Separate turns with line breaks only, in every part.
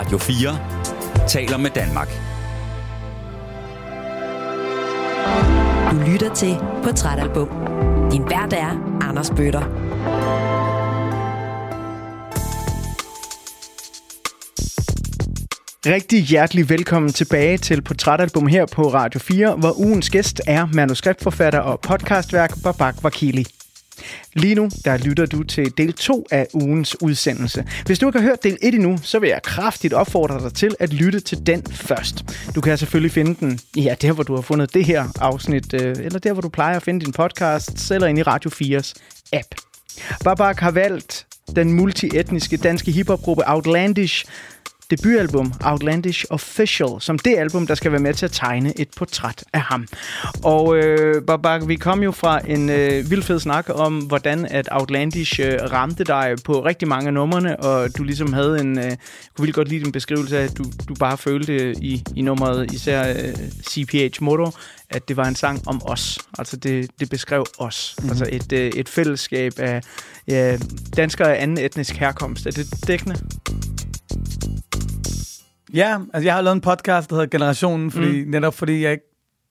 Radio 4 taler med Danmark.
Du lytter til Portrætalbum. Din vært er Anders Bøtter.
Rigtig hjertelig velkommen tilbage til Portrætalbum her på Radio 4, hvor ugens gæst er manuskriptforfatter og podcastværk Babak Vakili. Lige nu, der lytter du til del 2 af ugens udsendelse. Hvis du ikke har hørt del 1 endnu, så vil jeg kraftigt opfordre dig til at lytte til den først. Du kan selvfølgelig finde den, ja, der hvor du har fundet det her afsnit, øh, eller der hvor du plejer at finde din podcast, eller ind i Radio 4's app. Babak har valgt den multietniske danske hiphopgruppe Outlandish debutalbum Outlandish Official, som det album, der skal være med til at tegne et portræt af ham. Og øh, Babak, vi kom jo fra en øh, vild fed snak om, hvordan at Outlandish øh, ramte dig på rigtig mange af numrene, og du ligesom havde en, øh, jeg kunne vildt godt lide din beskrivelse af, at du, du bare følte i, i nummeret, især øh, CPH Motto, at det var en sang om os. Altså det, det beskrev os. Mm. Altså et, øh, et fællesskab af ja, danskere af anden etnisk herkomst. Er det dækkende?
Ja, altså jeg har lavet en podcast, der hedder Generationen, fordi, mm. netop fordi jeg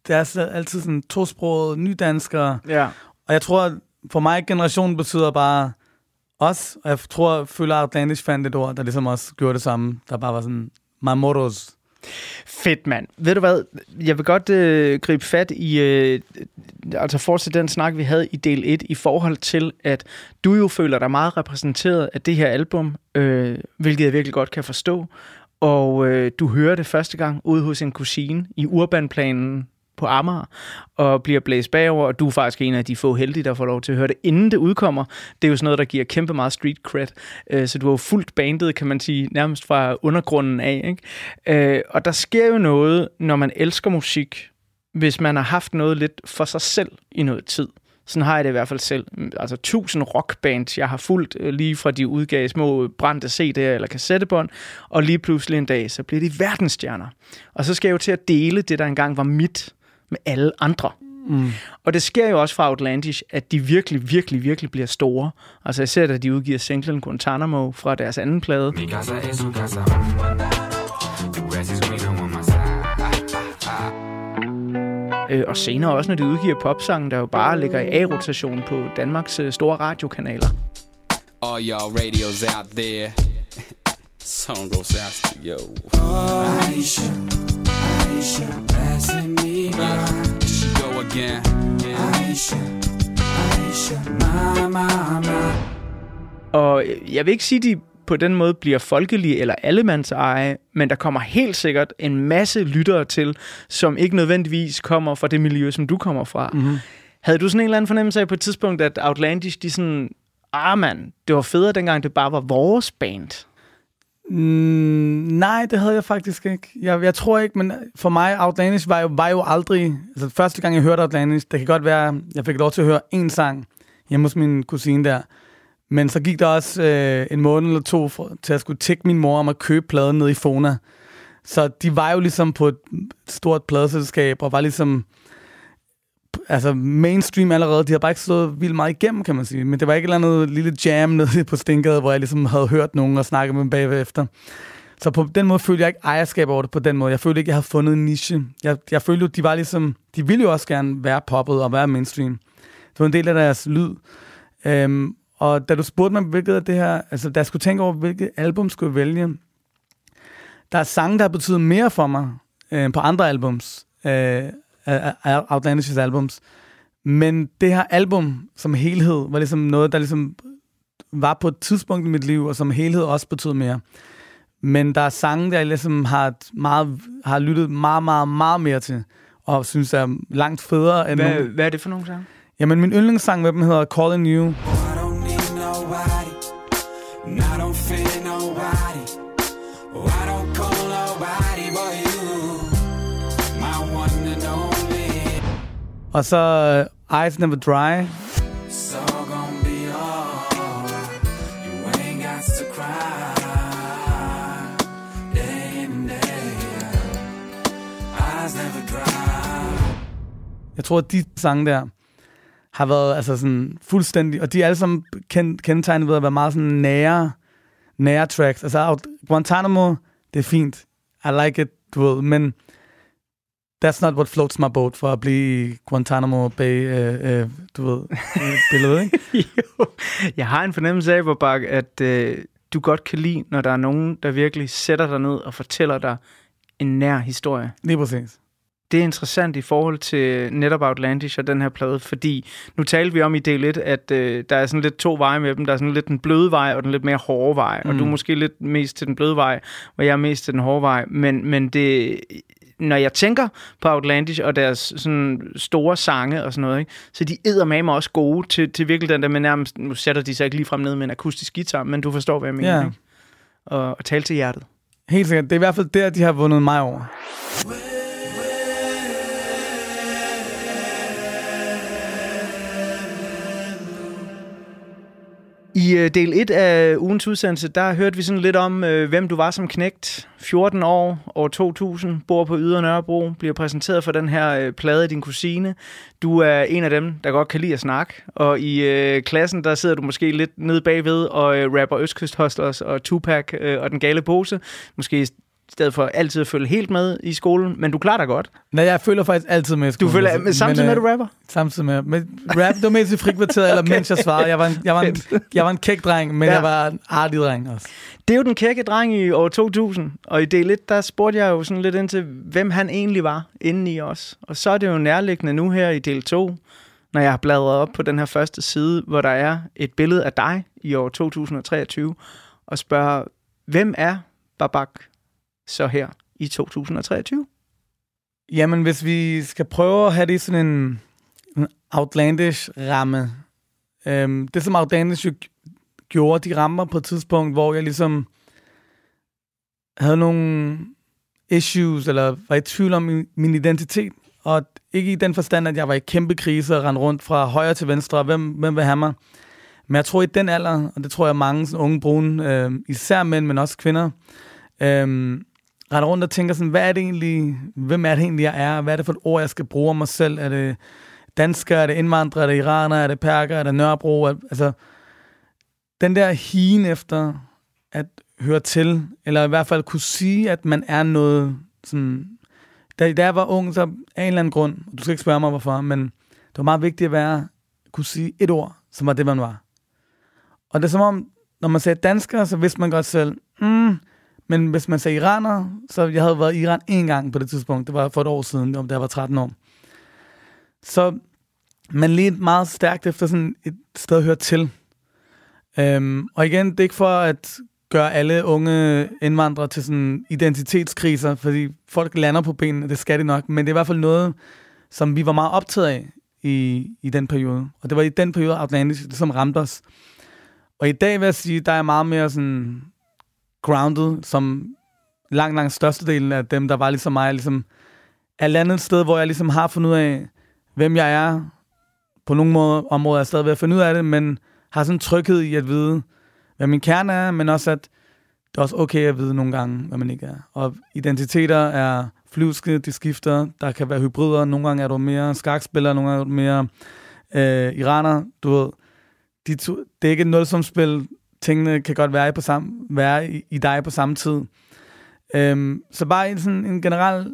det er så altid sådan tosproget, nydanskere.
Ja.
Og jeg tror, for mig, generationen betyder bare os, og jeg tror, jeg føler, at Outlandish fandt et ord, der ligesom også gjorde det samme. Der bare var sådan, Mamoros.
Fedt, mand. Ved du hvad? Jeg vil godt øh, gribe fat i, øh, altså fortsætte den snak, vi havde i del 1, i forhold til, at du jo føler dig meget repræsenteret af det her album, øh, hvilket jeg virkelig godt kan forstå. Og øh, du hører det første gang ude hos en kusine i urbanplanen på Amager, og bliver blæst bagover, og du er faktisk en af de få heldige, der får lov til at høre det, inden det udkommer. Det er jo sådan noget, der giver kæmpe meget street cred. Øh, så du har jo fuldt bandet, kan man sige, nærmest fra undergrunden af. Ikke? Øh, og der sker jo noget, når man elsker musik, hvis man har haft noget lidt for sig selv i noget tid. Sådan har jeg det i hvert fald selv. Altså tusind rockbands, jeg har fulgt øh, lige fra de udgav små brændte CD'er eller kassettebånd, og lige pludselig en dag, så bliver de verdensstjerner. Og så skal jeg jo til at dele det, der engang var mit med alle andre. Mm. Og det sker jo også fra Outlandish, at de virkelig, virkelig, virkelig bliver store. Altså jeg ser, at de udgiver singlen Guantanamo fra deres anden plade. Mi Øh, og senere også, når de udgiver popsangen, der jo bare ligger i A-rotation på Danmarks øh, store radiokanaler. All y'all radios out there. Song goes out to yo. Aisha, Aisha, passing me by. She go again. Aisha, Aisha, my, my, my. Og jeg vil ikke sige, de på den måde bliver folkelige eller allemands eje, men der kommer helt sikkert en masse lyttere til, som ikke nødvendigvis kommer fra det miljø, som du kommer fra. Mm-hmm. Havde du sådan en eller anden fornemmelse af på et tidspunkt, at Outlandish, de sådan, ah mand, det var federe dengang, det bare var vores band?
Mm, nej, det havde jeg faktisk ikke. Jeg, jeg tror ikke, men for mig, Outlandish var jo, var jo aldrig... Altså, første gang, jeg hørte Outlandish, det kan godt være, jeg fik lov til at høre en sang hjemme hos min kusine der. Men så gik der også øh, en måned eller to for, til at skulle tække min mor om at købe pladen ned i Fona. Så de var jo ligesom på et stort pladeselskab, og var ligesom altså mainstream allerede. De har bare ikke slået vildt meget igennem, kan man sige. Men det var ikke et eller andet lille jam nede på Stinkade, hvor jeg ligesom havde hørt nogen og snakket med dem bagefter. Så på den måde følte jeg ikke ejerskab over det på den måde. Jeg følte ikke, jeg havde fundet en niche. Jeg, jeg følte jo, de var ligesom... De ville jo også gerne være poppet og være mainstream. Det var en del af deres lyd. Øhm, og da du spurgte mig, hvilket af det her, altså da jeg skulle tænke over, hvilket album skulle jeg vælge, der er sange, der har betydet mere for mig øh, på andre albums, øh, Outlandish's albums. Men det her album som helhed var ligesom noget, der ligesom var på et tidspunkt i mit liv, og som helhed også betød mere. Men der er sange, der jeg ligesom har, meget, har lyttet meget, meget, meget mere til, og synes er langt federe end
hvad, nogle... hvad er det for nogle sange?
Jamen, min yndlingssang med dem hedder Calling You. And I don't fear nobody. Oh, I don't call nobody but you. My one and only. Og så uh, Eyes Never Dry. So gonna be alright. You ain't got to cry. Day in day Eyes never dry. Jeg tror, at de sange der, har været altså sådan fuldstændig, og de er alle sammen kendetegnet ved at være meget sådan nære, nære tracks. Altså Guantanamo, det er fint. I like it, du ved, men that's not what floats my boat for at blive Guantanamo Bay, øh, øh, du ved, billedet, ikke?
jo. Jeg har en fornemmelse af, Babak, at øh, du godt kan lide, når der er nogen, der virkelig sætter dig ned og fortæller dig en nær historie.
Lige præcis.
Det er interessant i forhold til netop Outlandish og den her plade, fordi nu talte vi om i del 1, at øh, der er sådan lidt to veje med dem. Der er sådan lidt den bløde vej og den lidt mere hårde vej. Mm. Og du er
Mm.
måske lidt mest til den bløde vej, og jeg er mest til den hårde vej. Men, men det, når jeg tænker på Outlandish og deres sådan store sange og sådan noget, ikke, så de æder med mig også gode til, til virkelig den der med nærmest, nu sætter de sig ikke lige frem ned med en akustisk guitar, men du forstår, hvad jeg mener,
Ja.
ikke? Og, og tale til hjertet.
Helt sikkert. Det er i hvert fald der, de har vundet mig over.
I øh, del 1 af ugens udsendelse, der hørte vi sådan lidt om, øh, hvem du var som knægt. 14 år, år 2000, bor på Ydre Nørrebro, bliver præsenteret for den her øh, plade af din kusine. Du er en af dem, der godt kan lide at snakke, og i øh, klassen, der sidder du måske lidt nede bagved og øh, rapper Østkyst Hustlers og Tupac øh, og Den Gale Pose. Måske stedet for altid at følge helt med i skolen, men du klarer dig godt.
Nej, jeg føler faktisk altid med i
Du
skolen,
føler,
altså.
men samtidig med,
Men,
at du rapper?
Samtidig med. med rap, det var mest i frikvarteret, eller
Okay.
mens jeg svarede. Jeg var en, jeg var en, jeg var en kæk dreng, men
ja.
jeg var en artig dreng også.
Det er jo den kække dreng i år 2000, og i del 1, der spurgte jeg jo sådan lidt ind til, hvem han egentlig var inden i os. Og så er det jo nærliggende nu her i del 2, når jeg har bladret op på den her første side, hvor der er et billede af dig i år 2023, og spørger, hvem er Babak så her i 2023?
Jamen, hvis vi skal prøve at have det i sådan en, en outlandish-ramme. Øhm, det, som outlandish jo gjorde, de rammer på et tidspunkt, hvor jeg ligesom havde nogle issues, eller var i tvivl om min, min identitet. Og ikke i den forstand, at jeg var i kæmpe krise og rendte rundt fra højre til venstre, og hvem, hvem vil have mig? Men jeg tror i den alder, og det tror jeg mange sådan unge brune, øh, især mænd, men også kvinder, øh, render rundt og tænker sådan, hvad er det egentlig, hvem er det egentlig, jeg er? Hvad er det for et ord, jeg skal bruge om mig selv? Er det dansker, er det indvandrer, er det iraner, er det perker, er det Nørrebro? Er, altså, den der higen efter at høre til, eller i hvert fald kunne sige, at man er noget sådan... Da, da jeg var ung, så af en eller anden grund, du skal ikke spørge mig hvorfor, men det var meget vigtigt at være, kunne sige et ord, som var det, man var. Og det er som om, når man sagde dansker, så vidste man godt selv, mm, men hvis man sagde iraner, så jeg havde været i Iran en gang på det tidspunkt. Det var for et år siden, da jeg var 13 år. Så man ledte meget stærkt efter sådan et sted at høre til. Øhm, og igen, det er ikke for at gøre alle unge indvandrere til sådan identitetskriser, fordi folk lander på benene, det skal de nok, men det er i hvert fald noget, som vi var meget optaget af i, i den periode. Og det var i den periode, Outlandish, det som ramte os. Og i dag vil jeg sige, der er meget mere sådan grounded, som langt, langt størstedelen af dem, der var ligesom mig, ligesom er landet et sted, hvor jeg ligesom har fundet ud af, hvem jeg er. På nogle måder, områder er jeg stadig ved at finde ud af det, men har sådan en tryghed i at vide, hvad min kerne er, men også at det er også okay at vide nogle gange, hvad man ikke er. Og identiteter er flyvske, de skifter. Der kan være hybrider. Nogle gange er du mere skakspiller, nogle gange er du mere øh, iraner. Du ved, de to, det er ikke et nulsumspil. Tingene kan godt være, i, på samme, være i, i dig på samme tid. Øhm, så bare en, sådan en generel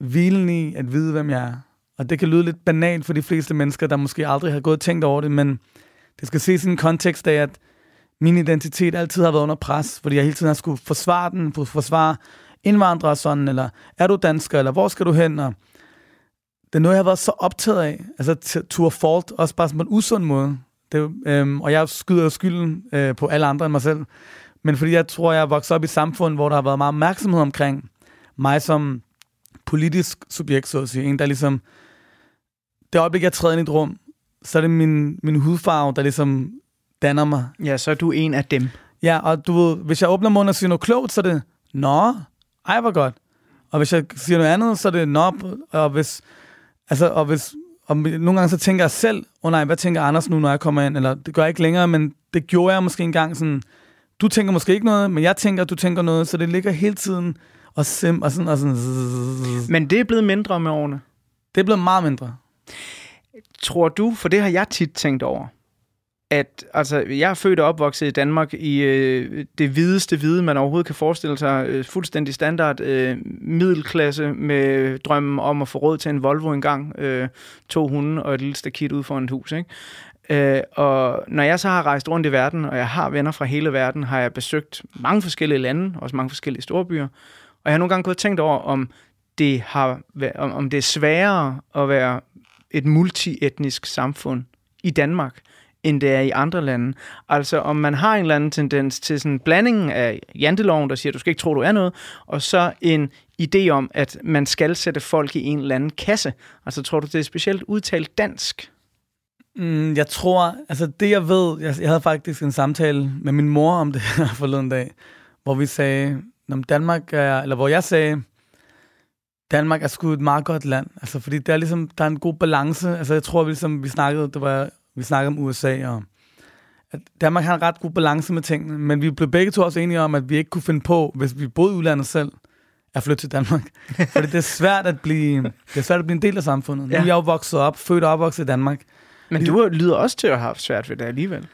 hvilen i at vide, hvem jeg er. Og det kan lyde lidt banalt for de fleste mennesker, der måske aldrig har gået og tænkt over det, men det skal ses i en kontekst af, at min identitet altid har været under pres, fordi jeg hele tiden har skulle forsvare den, forsvare indvandrere sådan, eller er du dansker, eller hvor skal du hen? Og det er noget, jeg har været så optaget af, altså to a fault, også bare på en usund måde. Det, øhm, og jeg skyder skylden øh, på alle andre end mig selv. Men fordi jeg tror, jeg er vokset op i et samfund, hvor der har været meget opmærksomhed omkring mig som politisk subjekt, så at sige. En, der ligesom... Det øjeblik, jeg træder ind i et rum, så er det min, min hudfarve, der ligesom danner mig.
Ja, så er du en af dem.
Ja, og du ved, hvis jeg åbner munden og siger noget klogt, så er det, nå, ej, hvor godt. Og hvis jeg siger noget andet, så er det, nå, og hvis, altså, og hvis, og nogle gange så tænker jeg selv, åh oh, nej, hvad tænker Anders nu, når jeg kommer ind? Eller det gør jeg ikke længere, men det gjorde jeg måske engang sådan, du tænker måske ikke noget, men jeg tænker, du tænker noget, så det ligger hele tiden og sim, og sådan, og sådan.
Men det er blevet mindre med årene.
Det er blevet meget mindre.
Tror du, for det har jeg tit tænkt over, at altså, jeg er født og opvokset i Danmark i øh, det hvideste hvide, man overhovedet kan forestille sig. Øh, fuldstændig standard øh, middelklasse med drømmen om at få råd til en Volvo engang. Øh, to hunde og et lille stakit ud foran et hus. Ikke? Øh, og når jeg så har rejst rundt i verden, og jeg har venner fra hele verden, har jeg besøgt mange forskellige lande, også mange forskellige storbyer. Og jeg har nogle gange gået og tænkt over, om det, har, om det er sværere at være et multietnisk samfund i Danmark, end det er i andre lande. Altså om man har en eller anden tendens til sådan en blanding af janteloven, der siger, du skal ikke tro, du er noget, og så en idé om, at man skal sætte folk i en eller anden kasse. Altså tror du, det er specielt udtalt dansk?
Mm, jeg tror, altså det jeg ved, jeg, jeg havde faktisk en samtale med min mor om det her forleden dag, hvor vi sagde, når Danmark er, eller hvor jeg sagde, Danmark er sgu et meget godt land. Altså, fordi der er ligesom, der er en god balance. Altså, jeg tror, vi, ligesom, vi snakkede, det var, vi snakkede om USA, og at Danmark har en ret god balance med tingene, men vi blev begge to også enige om, at vi ikke kunne finde på, hvis vi boede i udlandet selv, at flytte til Danmark. Fordi det er svært at blive, det er svært at blive en del af samfundet. Ja. Nu er jeg jo vokset op, født og opvokset i Danmark.
Men du lyder også til at have haft svært ved det alligevel.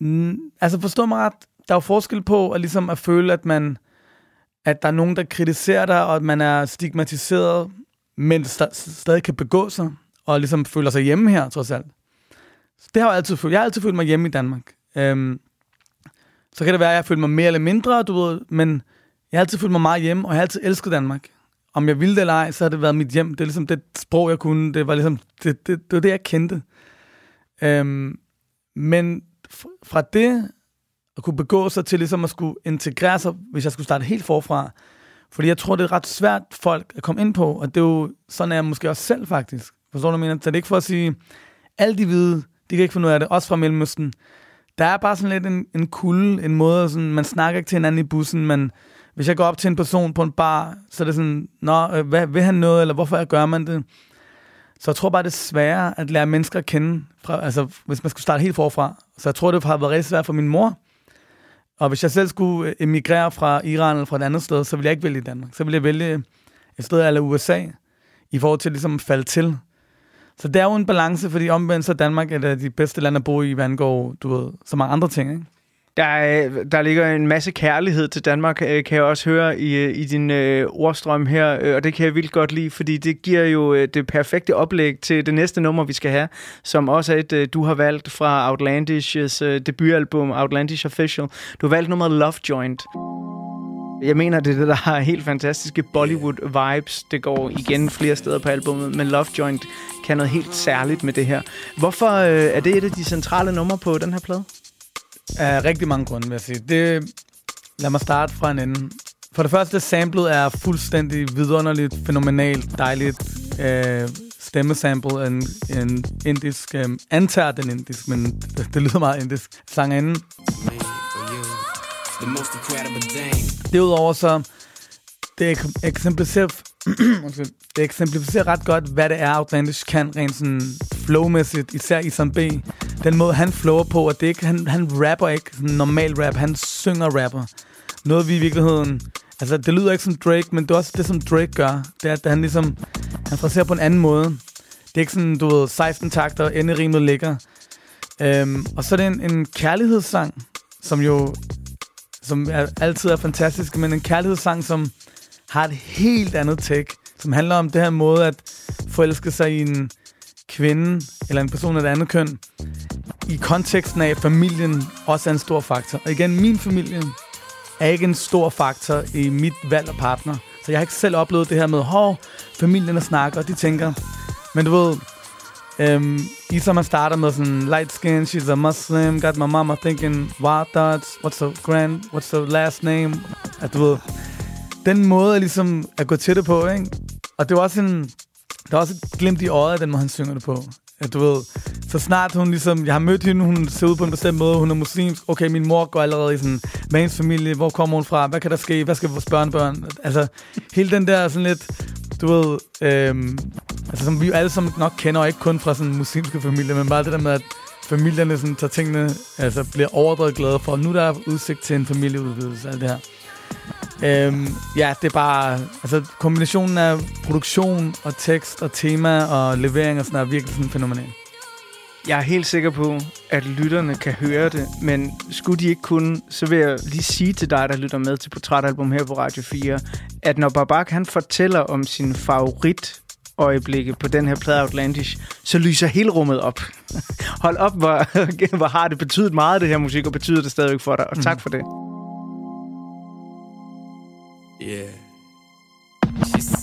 Mm, altså forstå mig ret, der er jo forskel på at, ligesom at føle, at man at der er nogen, der kritiserer dig, og at man er stigmatiseret, men st- stadig kan begå sig, og ligesom føler sig hjemme her, trods alt. Så det har jeg altid følt. Jeg har altid følt mig hjemme i Danmark. Øhm, så kan det være, at jeg føler mig mere eller mindre, du ved, men jeg har altid følt mig meget hjemme, og jeg har altid elsket Danmark. Om jeg ville det eller ej, så har det været mit hjem. Det er ligesom det sprog, jeg kunne. Det var ligesom, det, det, det var det, jeg kendte. Øhm, men fra det at kunne begå sig til ligesom at skulle integrere sig, hvis jeg skulle starte helt forfra. Fordi jeg tror, det er ret svært folk at komme ind på, og det er jo sådan, er jeg måske også selv faktisk. Forstår du, mener? Så det er ikke for at sige, alle de hvide, de kan ikke finde ud af det, også fra Mellemøsten. Der er bare sådan lidt en, en kulde, en måde, sådan, man snakker ikke til hinanden i bussen, men hvis jeg går op til en person på en bar, så er det sådan, nå, øh, hvad, vil han noget, eller hvorfor gør man det? Så jeg tror bare, det er sværere at lære mennesker at kende, fra, altså, hvis man skulle starte helt forfra. Så jeg tror, det har været rigtig svært for min mor, og hvis jeg selv skulle øh, emigrere fra Iran eller fra et andet sted, så ville jeg ikke vælge Danmark. Så ville jeg vælge et sted eller USA, i forhold til ligesom at falde til. Så det er jo en balance, fordi omvendt så Danmark er et af de bedste lande at bo i, hvad angår, du ved, så mange andre ting, ikke?
Der, der ligger en masse kærlighed til Danmark, øh, kan jeg også høre i, øh, i din øh, ordstrøm her, øh, og det kan jeg vildt godt lide, fordi det giver jo øh, det perfekte oplæg til det næste nummer, vi skal have, som også er et, øh, du har valgt fra Outlandish's øh, debutalbum, Outlandish Official. Du har valgt nummeret Love Joint. Jeg mener, det er det, der har helt fantastiske Bollywood-vibes. Det går igen flere steder på albumet, men Love Joint kan noget helt særligt med det her. Hvorfor øh, er det et af de centrale numre på den her plade?
Af rigtig mange grunde, vil jeg sige. Det, lad mig starte fra en ende. For det første, samplet er fuldstændig vidunderligt, fænomenalt, dejligt øh, stemmesample. En, en indisk, øh, antager den indisk, men det, det lyder meget indisk. Sangerinde the most Derudover så, det eksemplificerer, det eksemplificerer ret godt, hvad det er, Outlandish kan rent sådan flowmæssigt, især i som B den måde, han flower på, at det ikke, han, han rapper ikke sådan normal rap, han synger rapper. Noget vi i virkeligheden, altså det lyder ikke som Drake, men det er også det, som Drake gør. Det er, at han ligesom, han fraserer på en anden måde. Det er ikke sådan, du ved, 16 takter, enderimet ligger. Øhm, og så er det en, en kærlighedssang, som jo som er, altid er fantastisk, men en kærlighedssang, som har et helt andet take, som handler om det her måde at forelske sig i en kvinde eller en person af et andet køn, i konteksten af, at familien også er en stor faktor. Og igen, min familie er ikke en stor faktor i mit valg af partner. Så jeg har ikke selv oplevet det her med, hov, familien er snakker, og de tænker. Men du ved, Øhm, ligesom um, Isama starter med sådan, light skin, she's a Muslim, got my mama thinking, wild thoughts, what's the grand, what's the last name? At du ved, den måde ligesom at gå til det på, ikke? Og det var også en, der var også et glimt i øjet, den måde han synger det på. At du ved, så snart hun ligesom, jeg har mødt hende, hun ser ud på en bestemt måde, hun er muslimsk, okay, min mor går allerede i sådan, med familie, hvor kommer hun fra, hvad kan der ske, hvad skal vores børnebørn, altså, hele den der sådan lidt, du ved, øhm, altså som vi jo alle sammen nok kender, og ikke kun fra sådan muslimske familier, men bare det der med, at familierne sådan tager tingene, altså bliver overdrevet glade for, nu der er udsigt til en familieudvidelse, alt det her. Øhm, ja, det er bare... Altså, kombinationen af produktion og tekst og tema og levering og sådan er virkelig sådan fænomenal.
Jeg er helt sikker på, at lytterne kan høre det, men skulle de ikke kunne, så vil jeg lige sige til dig, der lytter med til Portrætalbum her på Radio 4, at når Babak han fortæller om sin favorit øjeblikke på den her plade Outlandish, så lyser hele rummet op. Hold op, hvor, hvor har det betydet meget, det her musik, og betyder det stadigvæk for dig. Og tak for det.
Yeah. She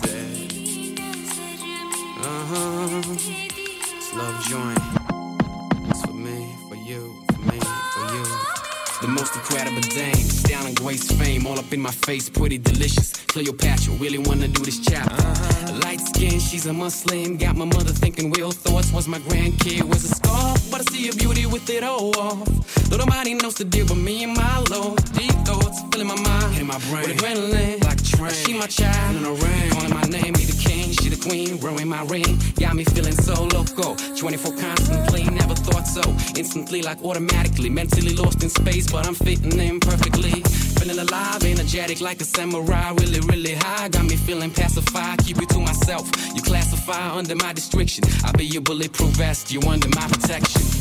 The most incredible dame, down in Grace fame, all up in my face, pretty delicious. Cleopatra, really wanna do this chapter. Uh-huh. Light skin, she's a Muslim, got my mother thinking real thoughts. Was my grandkid, was a scarf, but I see a beauty with it all off. Though nobody knows the deal but me and my Lord. Deep thoughts, filling my mind, hitting my brain. With adrenaline, like a train. She my child, in the rain. Calling my name, be the king, she the queen. Wearing my ring, got me feeling so loco. 24 constantly, never thought so. Instantly, like automatically, mentally lost in space, but I'm fitting in perfectly. Feeling alive, energetic like a samurai, really, really high. Got me feeling pacified, keep it to myself. You classify under my restriction. I'll be your bulletproof vest, you under my protection.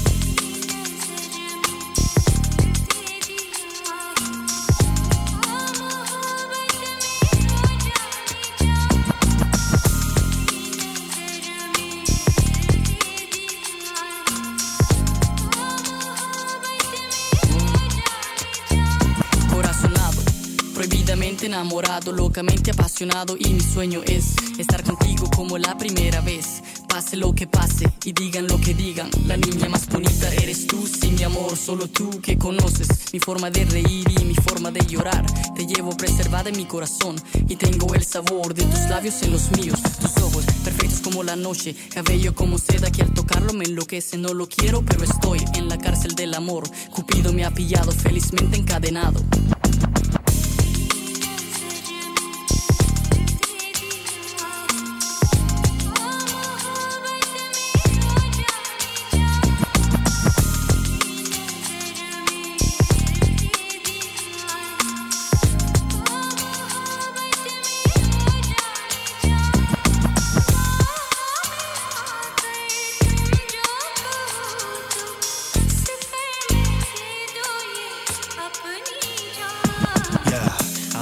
Enamorado, locamente apasionado y mi sueño es estar contigo como la primera vez. Pase lo que pase y digan lo que digan, la niña más bonita eres tú, sin mi amor, solo tú que conoces mi forma de reír y mi forma de llorar. Te llevo preservada en mi corazón y tengo el sabor de tus labios en los míos, tus ojos perfectos como la noche, cabello como seda que al tocarlo me enloquece. No lo quiero, pero estoy en la cárcel del amor. Cupido me ha pillado, felizmente encadenado.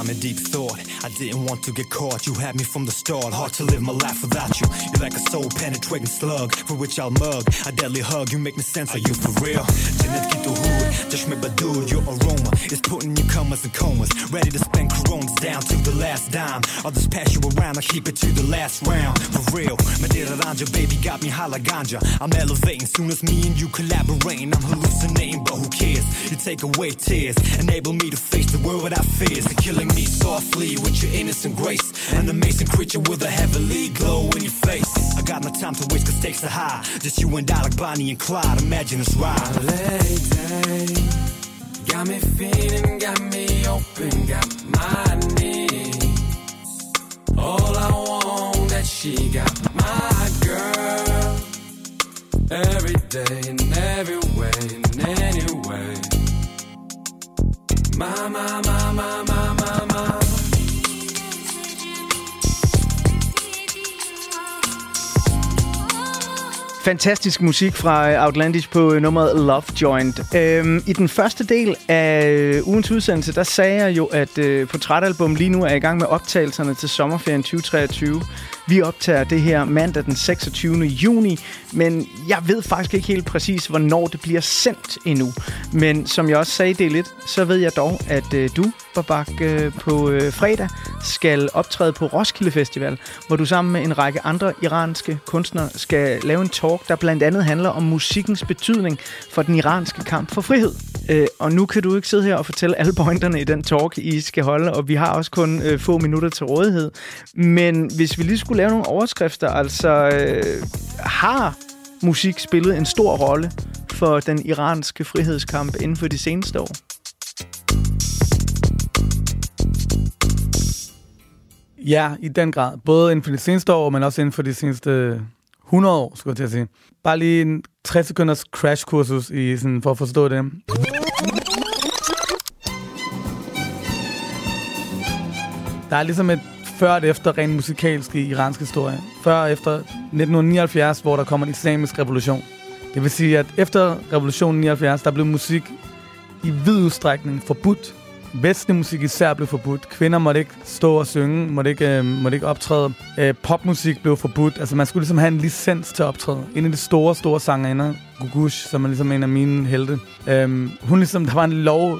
I'm in deep thought. I didn't want to get caught. You had me from the start. Hard to live my life without you. You're like a soul penetrating slug for which I'll mug. A deadly hug. You make me sense. Are you for real? Just remember, dude, your aroma is putting you comers and comas. Ready to spend coronas down to the last dime. I'll just pass you around. I keep it to the last round. For real, Madeira Ranja, baby, got me high like ganja. I'm elevating. Soon as me and you collaborating, I'm hallucinating, but who cares? You take away tears, enable me to face the world without fears. You're killing me softly with your innocent grace. An amazing creature with a heavenly glow in your face. I got no time to waste, cause stakes are high. Just you and I, like Bonnie and Clyde. Imagine us ride.
lady Got me feeling, got me open, got my needs All I want that she got my girl. Every day in every way in any way My, my, my, my, my, my, my
Fantastisk musik fra øh, Outlandish på øh, nummeret Love Joint. Øhm, I den første del af øh, ugens udsendelse, der sagde jeg jo, at øh, Portrætalbum lige nu er i gang med optagelserne til sommerferien 2023. Vi optager det her mandag den 26. juni, men jeg ved faktisk ikke helt præcis, hvornår det bliver sendt endnu. Men som jeg også sagde det lidt, så ved jeg dog, at øh, du, Babak, øh, på øh, fredag skal optræde på Roskilde Festival, hvor du sammen med en række andre iranske kunstnere skal lave en talk, der blandt andet handler om musikkens betydning for den iranske kamp for frihed. Øh, og nu kan du ikke sidde her og fortælle alle pointerne i den talk, I skal holde, og vi har også kun øh, få minutter til rådighed. Men hvis vi lige skulle lave nogle overskrifter, altså øh, har musik spillet en stor rolle for den iranske frihedskamp inden for de seneste år?
Ja, i den grad. Både inden for de seneste år, men også inden for de seneste øh, 100 år, skulle jeg til at sige. Bare lige en 60 sekunders crash-kursus i, sådan, for at forstå det. Der er ligesom et før og efter rent musikalsk i iransk historie. Før og efter 1979, hvor der kommer en islamisk revolution. Det vil sige, at efter revolutionen i 79, der blev musik i vid udstrækning forbudt. Vestlig musik især blev forbudt. Kvinder måtte ikke stå og synge, måtte ikke, øh, måtte ikke optræde. Øh, popmusik blev forbudt. Altså man skulle ligesom have en licens til at optræde. En af de store, store sangerinder, Gugush, som er ligesom en af mine helte. Øh, hun ligesom, der var en lov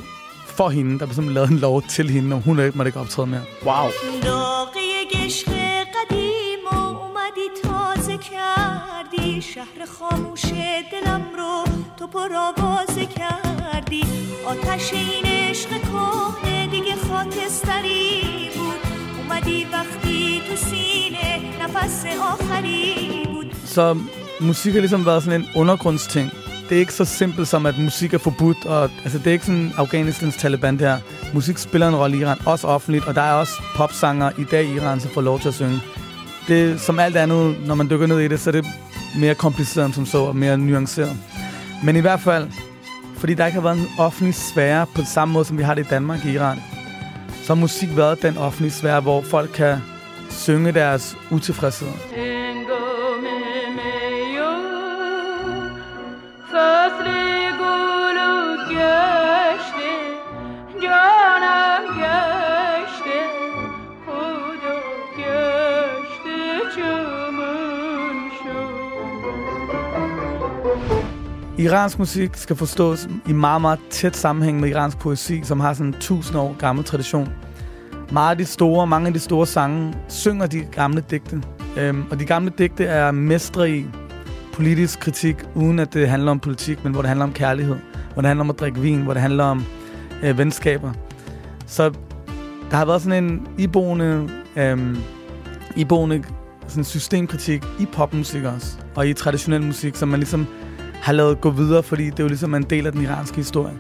for hende. Der blev simpelthen lavet en lov til hende, og hun måtte ikke optræde mere.
Wow.
داغه عشق قدیم و اومدی تازه کردی شهر خاموش دلم رو تو پرآوازه کردی آتش این عشق کهنه دیگه خاکستری بود اومدی وقتی تو سینه نفس آخری بود
Så musik har ligesom været sådan en undergrundsting. Det er ikke så simpelt som, at musik er forbudt. Og, altså, det er ikke sådan Afghanistans Taliban, det her. Musik spiller en rolle i Iran, også offentligt. Og der er også popsanger i dag i Iran, som får lov til at synge. Det er som alt andet, når man dykker ned i det, så er det mere kompliceret end som så, og mere nuanceret. Men i hvert fald, fordi der ikke har været en offentlig sfære på samme måde, som vi har det i Danmark i Iran, så har musik været den offentlige sfære, hvor folk kan synge deres utilfredshed.
Øh,
Iransk musik skal forstås i meget, meget tæt sammenhæng med iransk poesi, som har sådan en tusind år gammel tradition. Meget af de store, mange af de store sange synger de gamle digte. Øhm, og de gamle digte er mestre i politisk kritik, uden at det handler om politik, men hvor det handler om kærlighed, hvor det handler om at drikke vin, hvor det handler om øh, venskaber. Så der har været sådan en iboende, øhm, iboende sådan systemkritik i popmusik også, og i traditionel musik, som man ligesom har lavet gå videre, fordi det er jo ligesom en del af den iranske historie.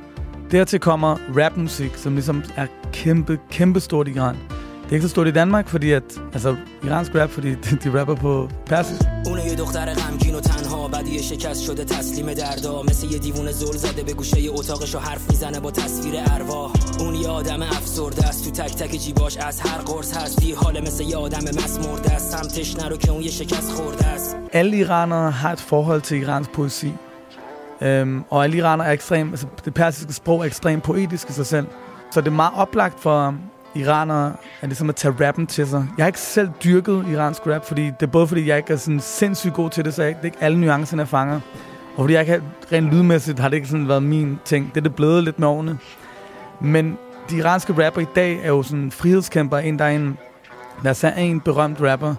Dertil kommer rapmusik, som ligesom er kæmpe, kæmpe stort i Iran. Det er ikke så stort i Danmark, fordi at, altså iransk rap, fordi de, de rapper på persisk.
اون یه دختر غمگین و تنها بدی شکست شده تسلیم دردا مثل یه دیوونه زل زده به گوشه اتاقش و حرف میزنه با تصویر ارواح اون یه آدم افسرده است تو تک تک جیباش از هر قرص هستی حال مثل یه آدم مسمرده است سمتش نرو که اون یه شکست خورده است
Alle iranere har et forhold til iransk poesi. Øhm, og alle iranere er ekstrem, altså det persiske sprog er ekstremt poetisk i sig selv. Så det er meget oplagt for iranere, at ligesom at tage rappen til sig. Jeg har ikke selv dyrket iransk rap, fordi det er både fordi, jeg ikke er sådan sindssygt god til det, så jeg, det er ikke alle nuancerne, jeg fanger. Og fordi jeg ikke har, rent lydmæssigt har det ikke sådan været min ting. Det er det blevet lidt med årene. Men de iranske rapper i dag er jo sådan frihedskæmper. En, der er en, der er en berømt rapper,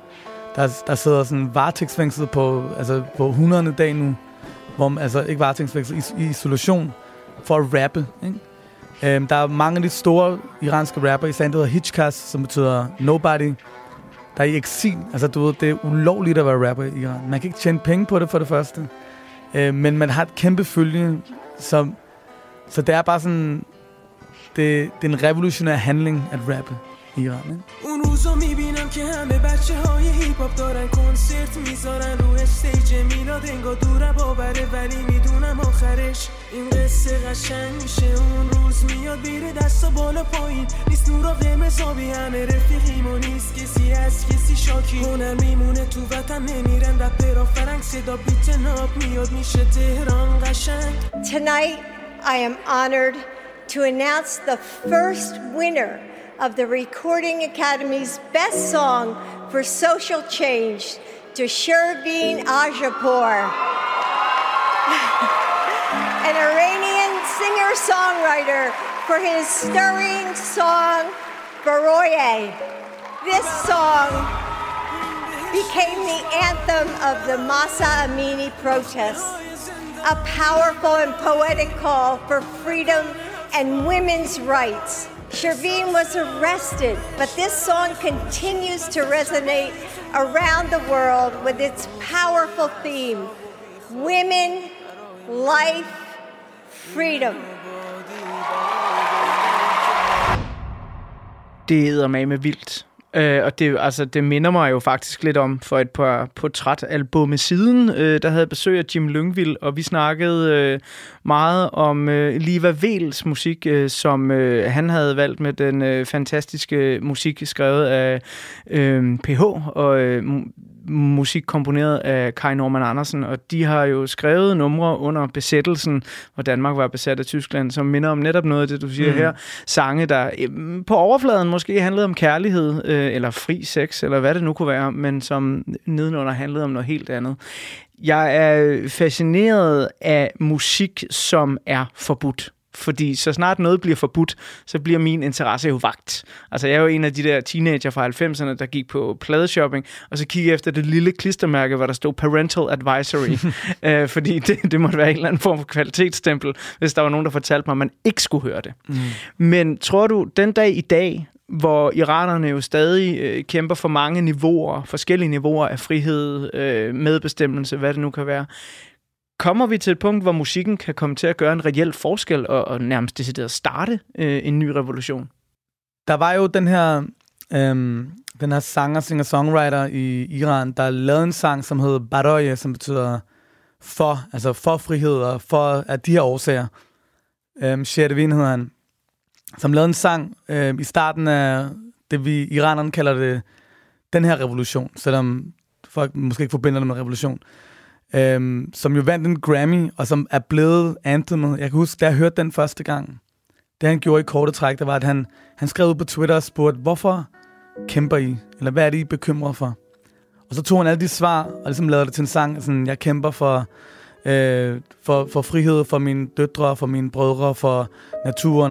der, der sidder sådan varetægtsfængslet på, altså på 100. dag nu, hvor man, altså ikke varetægtsfængslet, i, i isolation, for at rappe. Ikke? Øhm, der er mange af de store iranske rapper, især en, der hedder Hitchkas, som betyder nobody, der er i eksil. Altså, du ved, det er ulovligt at være rapper i Iran. Man kan ikke tjene penge på det for det første. Øh, men man har et kæmpe følge, som, så det er bare sådan, det, det er en revolutionær handling at rappe Ikke?
اون روزا می‌بینم که همه بچه های هیپ هاپ دارن کنسرت می‌ذارن رو استیج میلاد انگار دوره باوره ولی می‌دونم آخرش این قصه قشنگ میشه. اون روز میاد بیره دستا بالا پایین. نیست نورا قرمز آبی همه رفیقیم و نیست کسی از کسی شاکی. هنر میمونه تو وطن نمیرن رپرا فرنگ صدا بیت ناب میاد میشه تهران قشنگ.
Tonight, I am honored to announce the first winner of the Recording Academy's Best Song for Social Change to Shervin Ajapour, an Iranian singer-songwriter for his stirring song, Baroye. This song became the anthem of the Masa Amini protests a powerful and poetic call for freedom and women's rights. Shervin was arrested, but this song continues to resonate around the world with its powerful theme women, life, freedom.
Det er med vildt. Øh, og det, altså, det minder mig jo faktisk lidt om for et par portrætalbumme siden, øh, der havde besøg af Jim Lyngvild, og vi snakkede øh, meget om øh, Liva Vels musik, øh, som øh, han havde valgt med den øh, fantastiske musik skrevet af øh, PH, og øh, musik komponeret af Kai Norman Andersen, og de har jo skrevet numre under besættelsen, hvor Danmark var besat af Tyskland, som minder om netop noget af det, du siger
Mm.
her. Sange, der øh, på overfladen måske handlede om kærlighed, øh, eller fri sex, eller hvad det nu kunne være, men som nedenunder handlede om noget helt andet. Jeg er fascineret af musik, som er forbudt. Fordi så snart noget bliver forbudt, så bliver min interesse jo vagt. Altså jeg er jo en af de der teenager fra 90'erne, der gik på pladeshopping, og så kiggede efter det lille klistermærke, hvor der stod Parental Advisory. øh, fordi det, det måtte være en eller anden form for kvalitetsstempel, hvis der var nogen, der fortalte mig, at man ikke skulle høre det.
Mm.
Men tror du, den dag i dag, hvor iranerne jo stadig øh, kæmper for mange niveauer, forskellige niveauer af frihed, øh, medbestemmelse, hvad det nu kan være, kommer vi til et punkt, hvor musikken kan komme til at gøre en reel forskel og, og nærmest decideret starte øh, en ny revolution?
Der var jo den her, øhm, den her sanger, singer-songwriter i Iran, der lavede en sang, som hed Baroye, som betyder for, altså for frihed og for af de her årsager. Øhm, Shervin hedder han. Som lavede en sang øh, i starten af det, vi iranerne kalder det, den her revolution, selvom folk måske ikke forbinder det med revolution. Øhm, som jo vandt en Grammy, og som er blevet anthemet. Jeg kan huske, da jeg hørte den første gang, det han gjorde i korte træk, det var, at han, han skrev ud på Twitter og spurgte, hvorfor kæmper I? Eller hvad er det, I bekymrer bekymret for? Og så tog han alle de svar, og ligesom lavede det til en sang, sådan, jeg kæmper for, øh, for, for frihed, for mine døtre, for mine brødre, for naturen.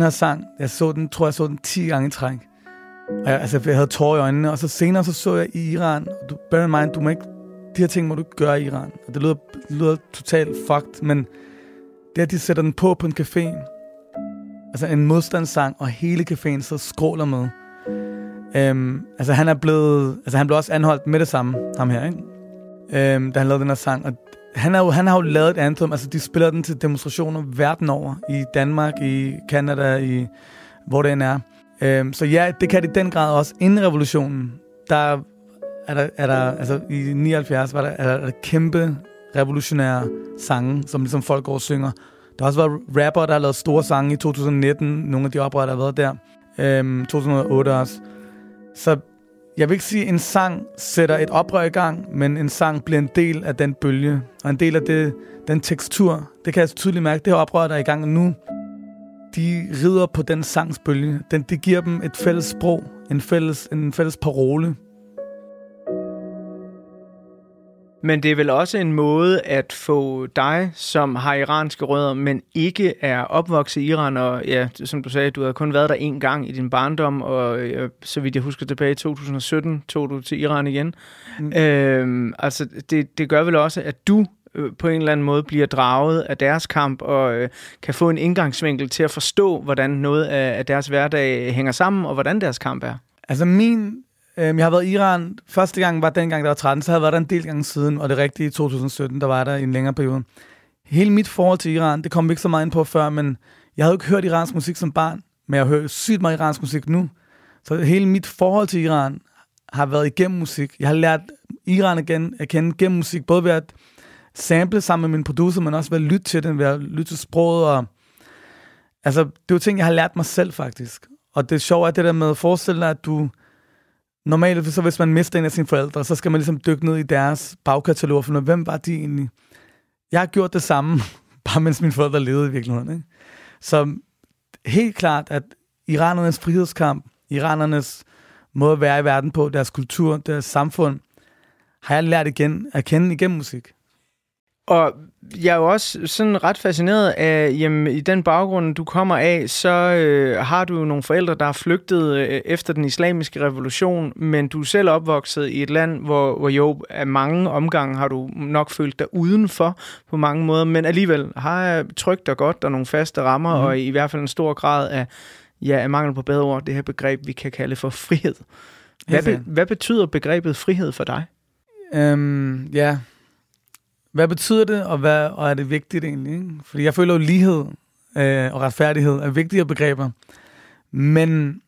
den her sang, jeg så den, tror jeg så den 10 gange i træk. Og jeg, altså, jeg havde tårer i øjnene, og så senere så så jeg i Iran, og du, bear in mind, du må ikke, de her ting må du ikke gøre i Iran. Og det lyder, lyder totalt fucked, men det at de sætter den på på en café, altså en modstandssang, og hele caféen så skråler med. Øhm, altså han er blevet, altså han blev også anholdt med det samme, ham her, ikke? Øhm, da han lavede den her sang, og han er jo, han har jo lavet et anthem, altså de spiller den til demonstrationer verden over, i Danmark, i Canada, i hvor det end er. Øhm, så ja, det kan det i den grad også. Inden revolutionen, der er der, er der altså i 79 var der, er der, er der kæmpe revolutionære sange, som ligesom folk går og synger. Der har også været rapper, der har lavet store sange i 2019, nogle af de oprør, der har været der. Øhm, 2008 også. Så jeg vil ikke sige, at en sang sætter et oprør i gang, men en sang bliver en del af den bølge, og en del af det, den tekstur. Det kan jeg så tydeligt mærke, det her oprør, der er i gang nu, de rider på den sangs bølge. Den, det giver dem et fælles sprog, en fælles, en fælles parole.
Men det er vel også en måde at få dig, som har iranske rødder, men ikke er opvokset i Iran, og ja, som du sagde, du har kun været der en gang i din barndom, og øh, så vidt jeg husker tilbage i 2017, tog du til Iran igen. Mm. Øhm, altså, det, det gør vel også, at du øh, på en eller anden måde bliver draget af deres kamp, og øh, kan få en indgangsvinkel til at forstå, hvordan noget af, af deres hverdag hænger sammen, og hvordan deres kamp er.
Altså min... Øhm, jeg har været i Iran. Første gang var dengang, der var 13, så havde jeg været der en del gange siden, og det rigtige i 2017, der var der i en længere periode. Hele mit forhold til Iran, det kom vi ikke så meget ind på før, men jeg havde jo ikke hørt iransk musik som barn, men jeg hører sygt meget iransk musik nu. Så hele mit forhold til Iran har været igennem musik. Jeg har lært Iran igen at kende gennem musik, både ved at sample sammen med min producer, men også ved at lytte til den, ved at lytte til sproget. Og, altså, det er jo ting, jeg har lært mig selv faktisk. Og det sjove er det der med at forestille dig, at du normalt, så hvis man mister en af sine forældre, så skal man ligesom dykke ned i deres bagkatalog og finde hvem var de egentlig? Jeg har gjort det samme, bare mens mine forældre levede i virkeligheden. Ikke? Så helt klart, at iranernes frihedskamp, iranernes måde at være i verden på, deres kultur, deres samfund, har jeg lært igen at kende igennem musik.
Og jeg er jo også sådan ret fascineret af, jamen, i den baggrund, du kommer af, så øh, har du nogle forældre, der er flygtet øh, efter den islamiske revolution, men du er selv opvokset i et land, hvor, hvor jo af mange omgange har du nok følt dig udenfor på mange måder, men alligevel har jeg trygt dig godt, er nogle faste rammer, mm. og i hvert fald en stor grad af, ja, af mangel på bedre ord, det her begreb, vi kan kalde for frihed. Hvad, be, hvad betyder begrebet frihed for dig?
Øhm, ja. Hvad betyder det, og, hvad, og er det vigtigt egentlig? Ikke? Fordi jeg føler jo lighed øh, og retfærdighed er vigtige begreber. Men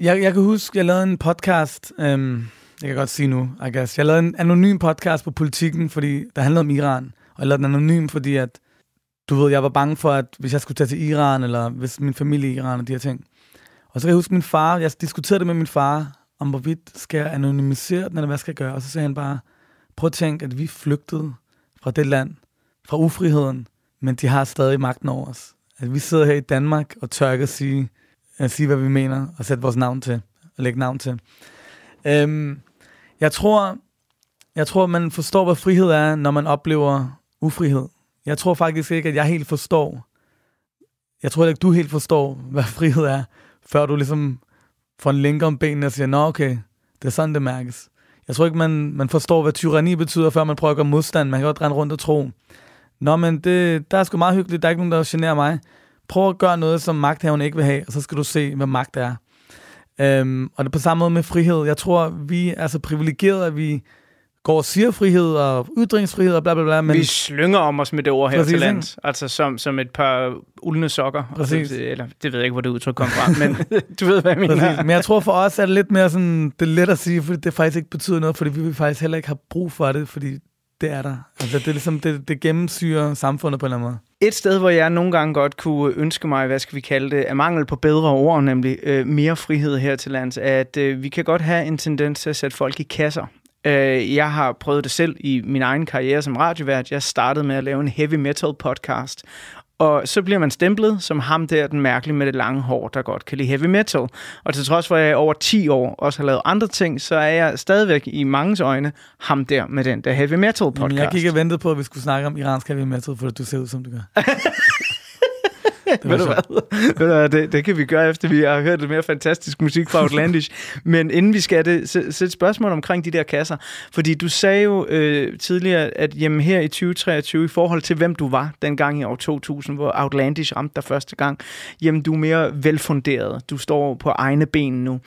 jeg, jeg kan huske, jeg lavede en podcast, øhm, jeg kan godt sige nu, I guess. Jeg lavede en anonym podcast på politikken, fordi der handlede om Iran. Og jeg lavede den anonym, fordi at, du ved, jeg var bange for, at hvis jeg skulle tage til Iran, eller hvis min familie i Iran og de her ting. Og så kan jeg huske min far, jeg diskuterede det med min far, om hvorvidt skal jeg anonymisere den, eller hvad skal jeg gøre? Og så sagde han bare, prøv at tænke, at vi flygtede fra det land, fra ufriheden, men de har stadig magten over os. At vi sidder her i Danmark og tør ikke at sige, at sige, hvad vi mener, og sætte vores navn til, og lægge navn til. Øhm, jeg tror, jeg tror, man forstår, hvad frihed er, når man oplever ufrihed. Jeg tror faktisk ikke, at jeg helt forstår, jeg tror ikke, du helt forstår, hvad frihed er, før du ligesom får en link om benene og siger, nå okay, det er sådan, det mærkes. Jeg tror ikke, man, man forstår, hvad tyranni betyder, før man prøver at gøre modstand. Man kan godt rende rundt og tro, nå, men det, der er sgu meget hyggeligt, der er ikke nogen, der generer mig. Prøv at gøre noget, som magthaven ikke vil have, og så skal du se, hvad magt er. Øhm, og det er på samme måde med frihed. Jeg tror, vi er så privilegerede, at vi går og siger frihed og ytringsfrihed og bla bla bla. Men...
Vi slynger om os med det ord her
Præcis,
til lands. Altså som, som et par uldne sokker.
Præcis.
Altså, eller det ved jeg ikke, hvor det udtryk kom fra, men du ved, hvad jeg mener.
Præcis. Men jeg tror for os er det lidt mere sådan, det er let at sige, fordi det faktisk ikke betyder noget, fordi vi faktisk heller ikke have brug for det, fordi det er der. Altså det er ligesom, det, det gennemsyrer samfundet på en eller anden måde.
Et sted, hvor jeg nogle gange godt kunne ønske mig, hvad skal vi kalde det, af mangel på bedre ord, nemlig øh, mere frihed her til lands, at øh, vi kan godt have en tendens til at sætte folk i kasser. Øh, jeg har prøvet det selv i min egen karriere som radiovært. Jeg startede med at lave en heavy metal podcast, og så bliver man stemplet som ham der, den mærkelige med det lange hår, der godt kan lide heavy metal. Og til trods for, at jeg over 10 år også har lavet andre ting, så er jeg stadigvæk i mangens øjne ham der med den der heavy metal podcast.
Men jeg gik og ventede på, at vi skulle snakke om iransk heavy metal, for du ser ud, som du gør.
Ved du hvad? Ved du hvad? Det, det kan vi gøre, efter vi har hørt lidt mere fantastisk musik fra Outlandish. Men inden vi skal det, så, så et spørgsmål omkring de der kasser. Fordi du sagde jo øh, tidligere, at jamen, her i 2023, i forhold til hvem du var dengang i år 2000, hvor Outlandish ramte dig første gang, jamen du er mere velfunderet. Du står på egne ben nu.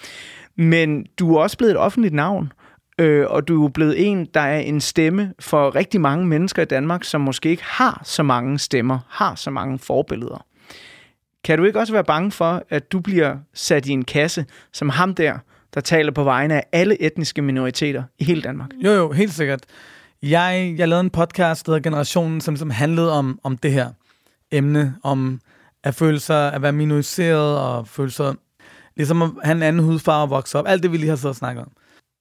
Men du er også blevet et offentligt navn. Øh, og du er blevet en, der er en stemme for rigtig mange mennesker i Danmark, som måske ikke har så mange stemmer, har så mange forbilleder. Kan du ikke også være bange for, at du bliver sat i en kasse som ham der, der taler på vegne af alle etniske minoriteter i hele Danmark?
Jo, jo, helt sikkert. Jeg, jeg lavede en podcast, der hedder Generationen, som, som handlede om, om det her emne, om at føle sig at være minoriseret, og føle sig ligesom at have en anden hudfarve og vokse op. Alt det, vi lige har siddet og snakket om.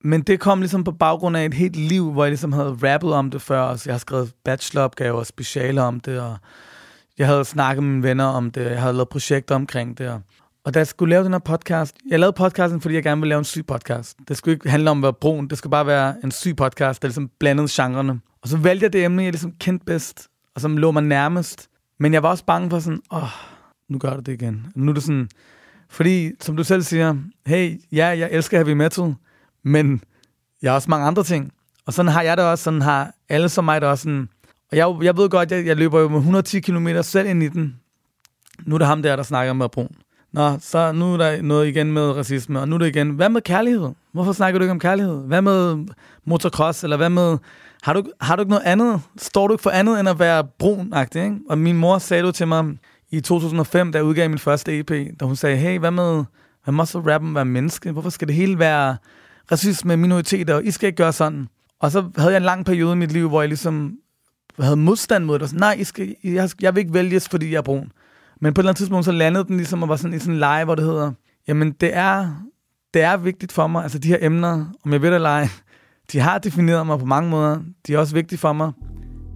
Men det kom ligesom på baggrund af et helt liv, hvor jeg ligesom havde rappet om det før, og så jeg har skrevet bacheloropgaver og specialer om det, og jeg havde snakket med mine venner om det, jeg havde lavet projekter omkring det. Og, og da jeg skulle lave den her podcast, jeg lavede podcasten, fordi jeg gerne ville lave en syg podcast. Det skulle ikke handle om at være brun, det skulle bare være en syg podcast, der ligesom blandede genrerne. Og så valgte jeg det emne, jeg ligesom kendte bedst, og som lå mig nærmest. Men jeg var også bange for sådan, åh, nu gør du det igen. Nu er det sådan, fordi som du selv siger, hey, ja, jeg elsker heavy metal, men jeg har også mange andre ting. Og sådan har jeg det også, sådan har alle som mig det også sådan, og jeg, jeg ved godt, jeg, jeg løber jo med 110 km selv ind i den. Nu er det ham der, der snakker med brun. Nå, så nu er der noget igen med racisme, og nu er det igen, hvad med kærlighed? Hvorfor snakker du ikke om kærlighed? Hvad med motocross, eller hvad med, har du, har du ikke noget andet? Står du ikke for andet, end at være brun ikke? Og min mor sagde det til mig i 2005, da jeg udgav min første EP, da hun sagde, hey, hvad med, hvad må så rappen være menneske? Hvorfor skal det hele være racisme, minoriteter, og I skal ikke gøre sådan? Og så havde jeg en lang periode i mit liv, hvor jeg ligesom havde modstand mod det. Og sådan, Nej, I skal, jeg, jeg vil ikke vælges, fordi jeg er brun. Men på et eller andet tidspunkt, så landede den ligesom og var sådan i sådan en leje, hvor det hedder, jamen det er, det er vigtigt for mig. Altså de her emner, om jeg ved det eller ej, de har defineret mig på mange måder. De er også vigtige for mig.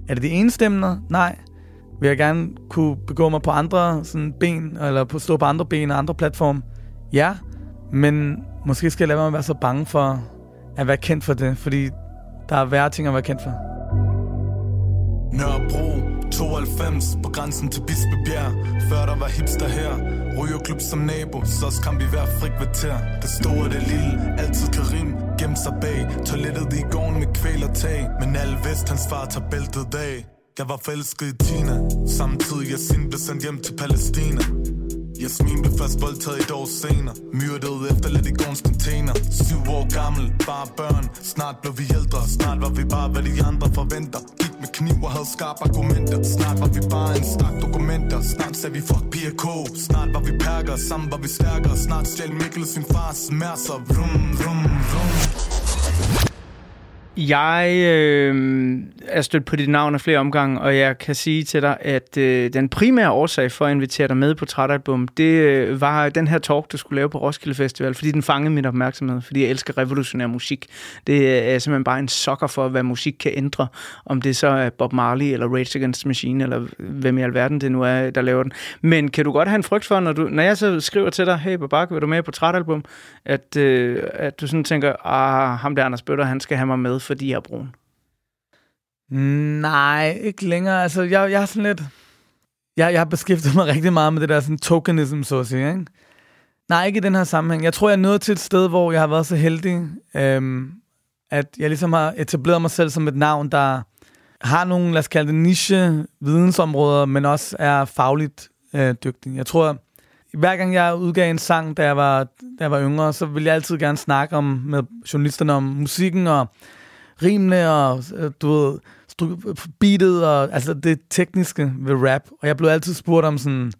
Er det de eneste emner? Nej. Vil jeg gerne kunne begå mig på andre sådan ben, eller på, stå på andre ben og andre platform? Ja. Men måske skal jeg lade mig at være så bange for at være kendt for det, fordi der er værre ting at være kendt for.
Nørrebro 92 på grænsen til Bispebjerg. Før der var hipster her Rygerklub som nabo, så kan vi være frikvarter. Det store, det lille, altid Karim Gemt sig bag. Toilettet i gården med kvæl og tag Men alle vest, hans far tager bæltet af. Jeg var forelsket i Tina Samtidig jeg sind blev sendt hjem til Palæstina. Jasmin blev først voldtaget et år senere. Myrdet efterladt i gårdens container. Syv år gammel, bare børn. Snart blev vi ældre, snart var vi bare hvad de andre forventer. Gik med kniv og havde skarpe argumenter. Snart var vi bare en stak dokumenter. Snart sagde vi fuck PK Snart var vi perker, sammen var vi stærkere. Snart stjal Mikkel sin fars mærser. Vrum, vrum, vrum
jeg øh, er stødt på dit navn af flere omgange, og jeg kan sige til dig, at øh, den primære årsag for at invitere dig med på Trætalbum, det øh, var den her talk, du skulle lave på Roskilde Festival, fordi den fangede min opmærksomhed, fordi jeg elsker revolutionær musik. Det øh, er simpelthen bare en sokker for, hvad musik kan ændre, om det så er Bob Marley, eller Rage Against the Machine, eller hvem i alverden det nu er, der laver den. Men kan du godt have en frygt for, når, du, når jeg så skriver til dig, hey Babak, vil du med på Trætalbum, at, øh, at du sådan tænker, ah, ham der Anders Bøtter, han skal have mig med, fordi jeg er brun?
Nej, ikke længere. Altså, jeg, jeg er sådan lidt... Jeg, jeg har beskæftiget mig rigtig meget med det der sådan tokenism, så at sige, ikke? Nej, ikke i den her sammenhæng. Jeg tror, jeg er nået til et sted, hvor jeg har været så heldig, øhm, at jeg ligesom har etableret mig selv som et navn, der har nogle, lad os kalde det, niche vidensområder, men også er fagligt øh, dygtig. Jeg tror, hver gang jeg udgav en sang, da jeg var, da jeg var yngre, så ville jeg altid gerne snakke om, med journalisterne om musikken og rimene og øh, du ved, beatet og altså det tekniske ved rap. Og jeg blev altid spurgt om sådan,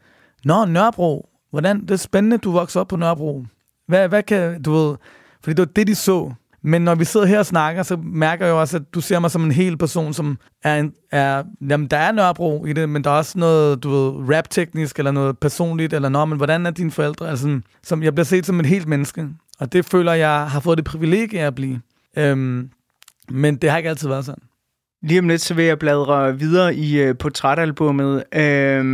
Nå, Nørrebro, hvordan, det er spændende, du voksede op på Nørrebro. Hvad, hvad kan, du ved, fordi det var det, de så. Men når vi sidder her og snakker, så mærker jeg jo også, at du ser mig som en hel person, som er, en, er jamen, der er Nørrebro i det, men der er også noget, du ved, rap-teknisk, eller noget personligt, eller noget, men hvordan er dine forældre? Altså, som, jeg bliver set som et helt menneske, og det føler jeg har fået det privilegie at blive. Øhm, men det har ikke altid været sådan.
Lige om lidt, så vil jeg bladre videre i uh, portrætalbummet, uh,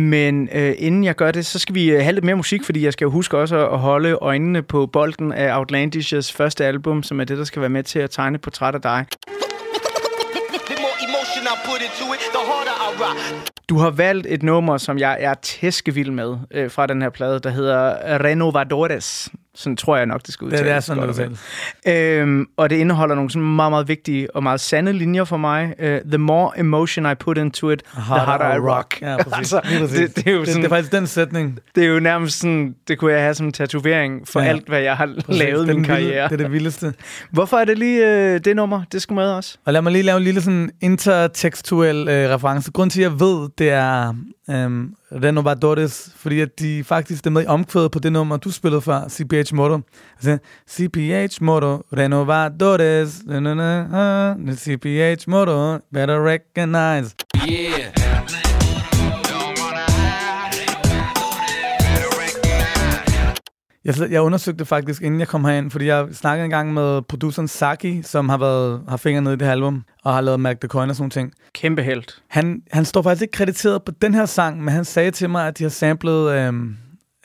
men uh, inden jeg gør det, så skal vi uh, have lidt mere musik, fordi jeg skal jo huske også at holde øjnene på bolden af Outlandish's første album, som er det, der skal være med til at tegne portræt af dig. Du har valgt et nummer, som jeg er tæskevild med øh, fra den her plade, der hedder Renovadores. Sådan tror jeg nok, det skal udtales.
Det er sådan, det
og vel. øhm, Og det indeholder nogle sådan meget, meget vigtige og meget sande linjer for mig. Uh, the more emotion I put into it, the harder I rock.
Ja, præcis.
altså,
præcis.
det, det, er jo
det,
sådan,
det er faktisk den sætning.
det er jo nærmest sådan, det kunne jeg have som en tatovering for
Ja.
alt, hvad jeg har
Præcis.
lavet i min
den vilde-
karriere.
Det er det vildeste.
Hvorfor er det lige øh, det nummer, det skulle med os?
Og lad mig lige lave en lille sådan intertekstuel øh, reference. Grunden til, at jeg ved, det er Øhm, um, Renovadores, fordi at de faktisk er med i omkvædet på det nummer, du spillede før, CPH Motto. Altså, CPH Motto, Renovadores, na, na, na, na, CPH Motto, better recognize.
Yeah.
Jeg, jeg undersøgte faktisk, inden jeg kom herind, fordi jeg snakkede engang med produceren Saki, som har, været, har fingre nede i det her album, og har lavet Mac the Coin og sådan ting.
Kæmpe held.
Han, han står faktisk ikke krediteret på den her sang, men han sagde til mig, at de har samlet, øh,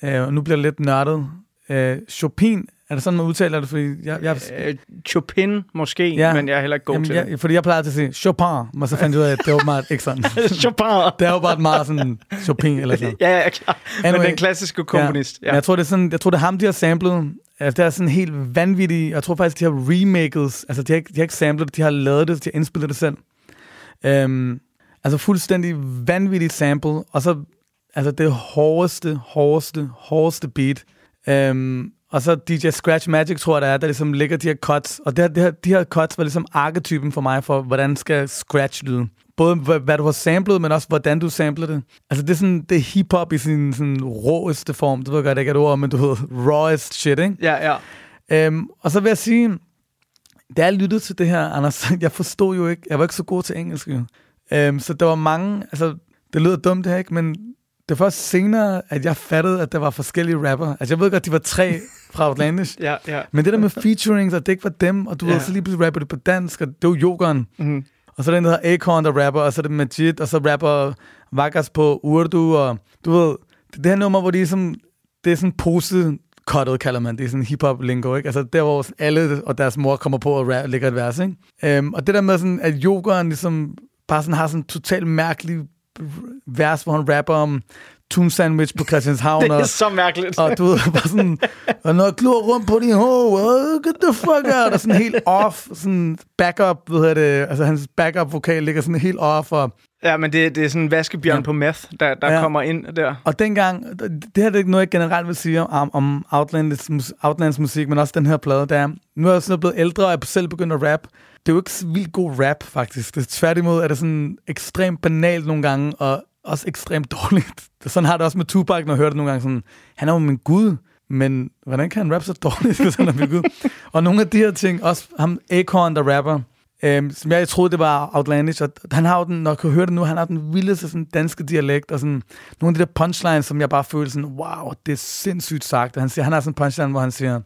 øh, og nu bliver det lidt nørdet, øh, Chopin. Er det sådan, man udtaler det? Fordi jeg, jeg,
Øh, Chopin måske, ja. men jeg er heller ikke god
Jamen,
til
jeg, fordi jeg plejer til at sige Chopin, men så fandt jeg ud af, at det var meget ikke sådan.
Chopin.
det er jo bare meget sådan Chopin eller sådan.
Ja, ja, klar. Men den klassiske komponist.
Ja. Men Jeg tror, det er sådan, jeg tror, det er ham, de har samlet. Altså, det er sådan helt vanvittigt. Jeg tror faktisk, de har remakes. Altså, de har, de har ikke samlet det, de har lavet det, de har indspillet det selv. Øhm, altså, fuldstændig vanvittigt sample. Og så, altså, det hårdeste, hårdeste, hårdeste beat. Øhm, og så DJ Scratch Magic, tror jeg, der er, der ligesom ligger de her cuts. Og det her, det her, de her cuts var ligesom arketypen for mig for, hvordan skal Scratch lyde. Både hvad, du har samlet, men også hvordan du samler det. Altså det er sådan, det er hip-hop i sin sådan råeste form. Det ved jeg godt, ikke et ord, men du ved, rawest shit, ikke?
Ja, ja.
Øhm, og så vil jeg sige, da jeg lyttede til det her, Anders, jeg forstod jo ikke, jeg var ikke så god til engelsk, jo. Øhm, så der var mange, altså, det lyder dumt det her, ikke? Men det var først senere, at jeg fattede, at der var forskellige rapper. Altså, jeg ved godt, de var tre fra Outlandish.
Ja, ja.
Men det der med featurings, at det ikke var dem, og du ja. Ved, så lige pludselig rapper det på dansk, og det var Jokeren.
Mhm.
Og så er der en, der hedder Akorn, der rapper, og så er det Majid, og så rapper Vakas på Urdu, og du ved, det det her nummer, hvor de er sådan, det er sådan pose cuttet, kalder man det, er sådan hip-hop lingo, ikke? Altså der, hvor alle og deres mor kommer på og rap, lægger et vers, ikke? Øhm, og det der med sådan, at yogeren ligesom bare sådan har sådan en totalt mærkelig vers, hvor han rapper om tun sandwich på Christianshavn.
Det er
og,
så mærkeligt.
Og du ved, bare sådan, og jeg glor rundt på din uh, get the fuck out, og sådan helt off, sådan backup, ved det, altså hans backup vokal ligger sådan helt off, og
Ja, men det, det er sådan en vaskebjørn ja. På meth, der, der ja. Kommer ind der.
Og dengang, det her er ikke noget, jeg generelt vil sige om, om Outlands, Outlands musik, men også den her plade, der nu er jeg sådan blevet ældre, og jeg selv begyndt at rap. Det er jo ikke vildt god rap, faktisk. Det tværtimod, er det sådan ekstremt banalt nogle gange, og også ekstremt dårligt. Sådan har det også med Tupac, når jeg hører det nogle gange sådan, han er jo min gud, men hvordan kan han rappe så dårligt, hvis han er min gud? og nogle af de her ting, også ham Akon, der rapper, øhm, som jeg troede, det var outlandish, og han har jo den, når jeg kan høre det nu, han har den vildeste sådan, danske dialekt, og sådan nogle af de der punchlines, som jeg bare føler sådan, wow, det er sindssygt sagt. Og han, siger, han har sådan en punchline, hvor han siger,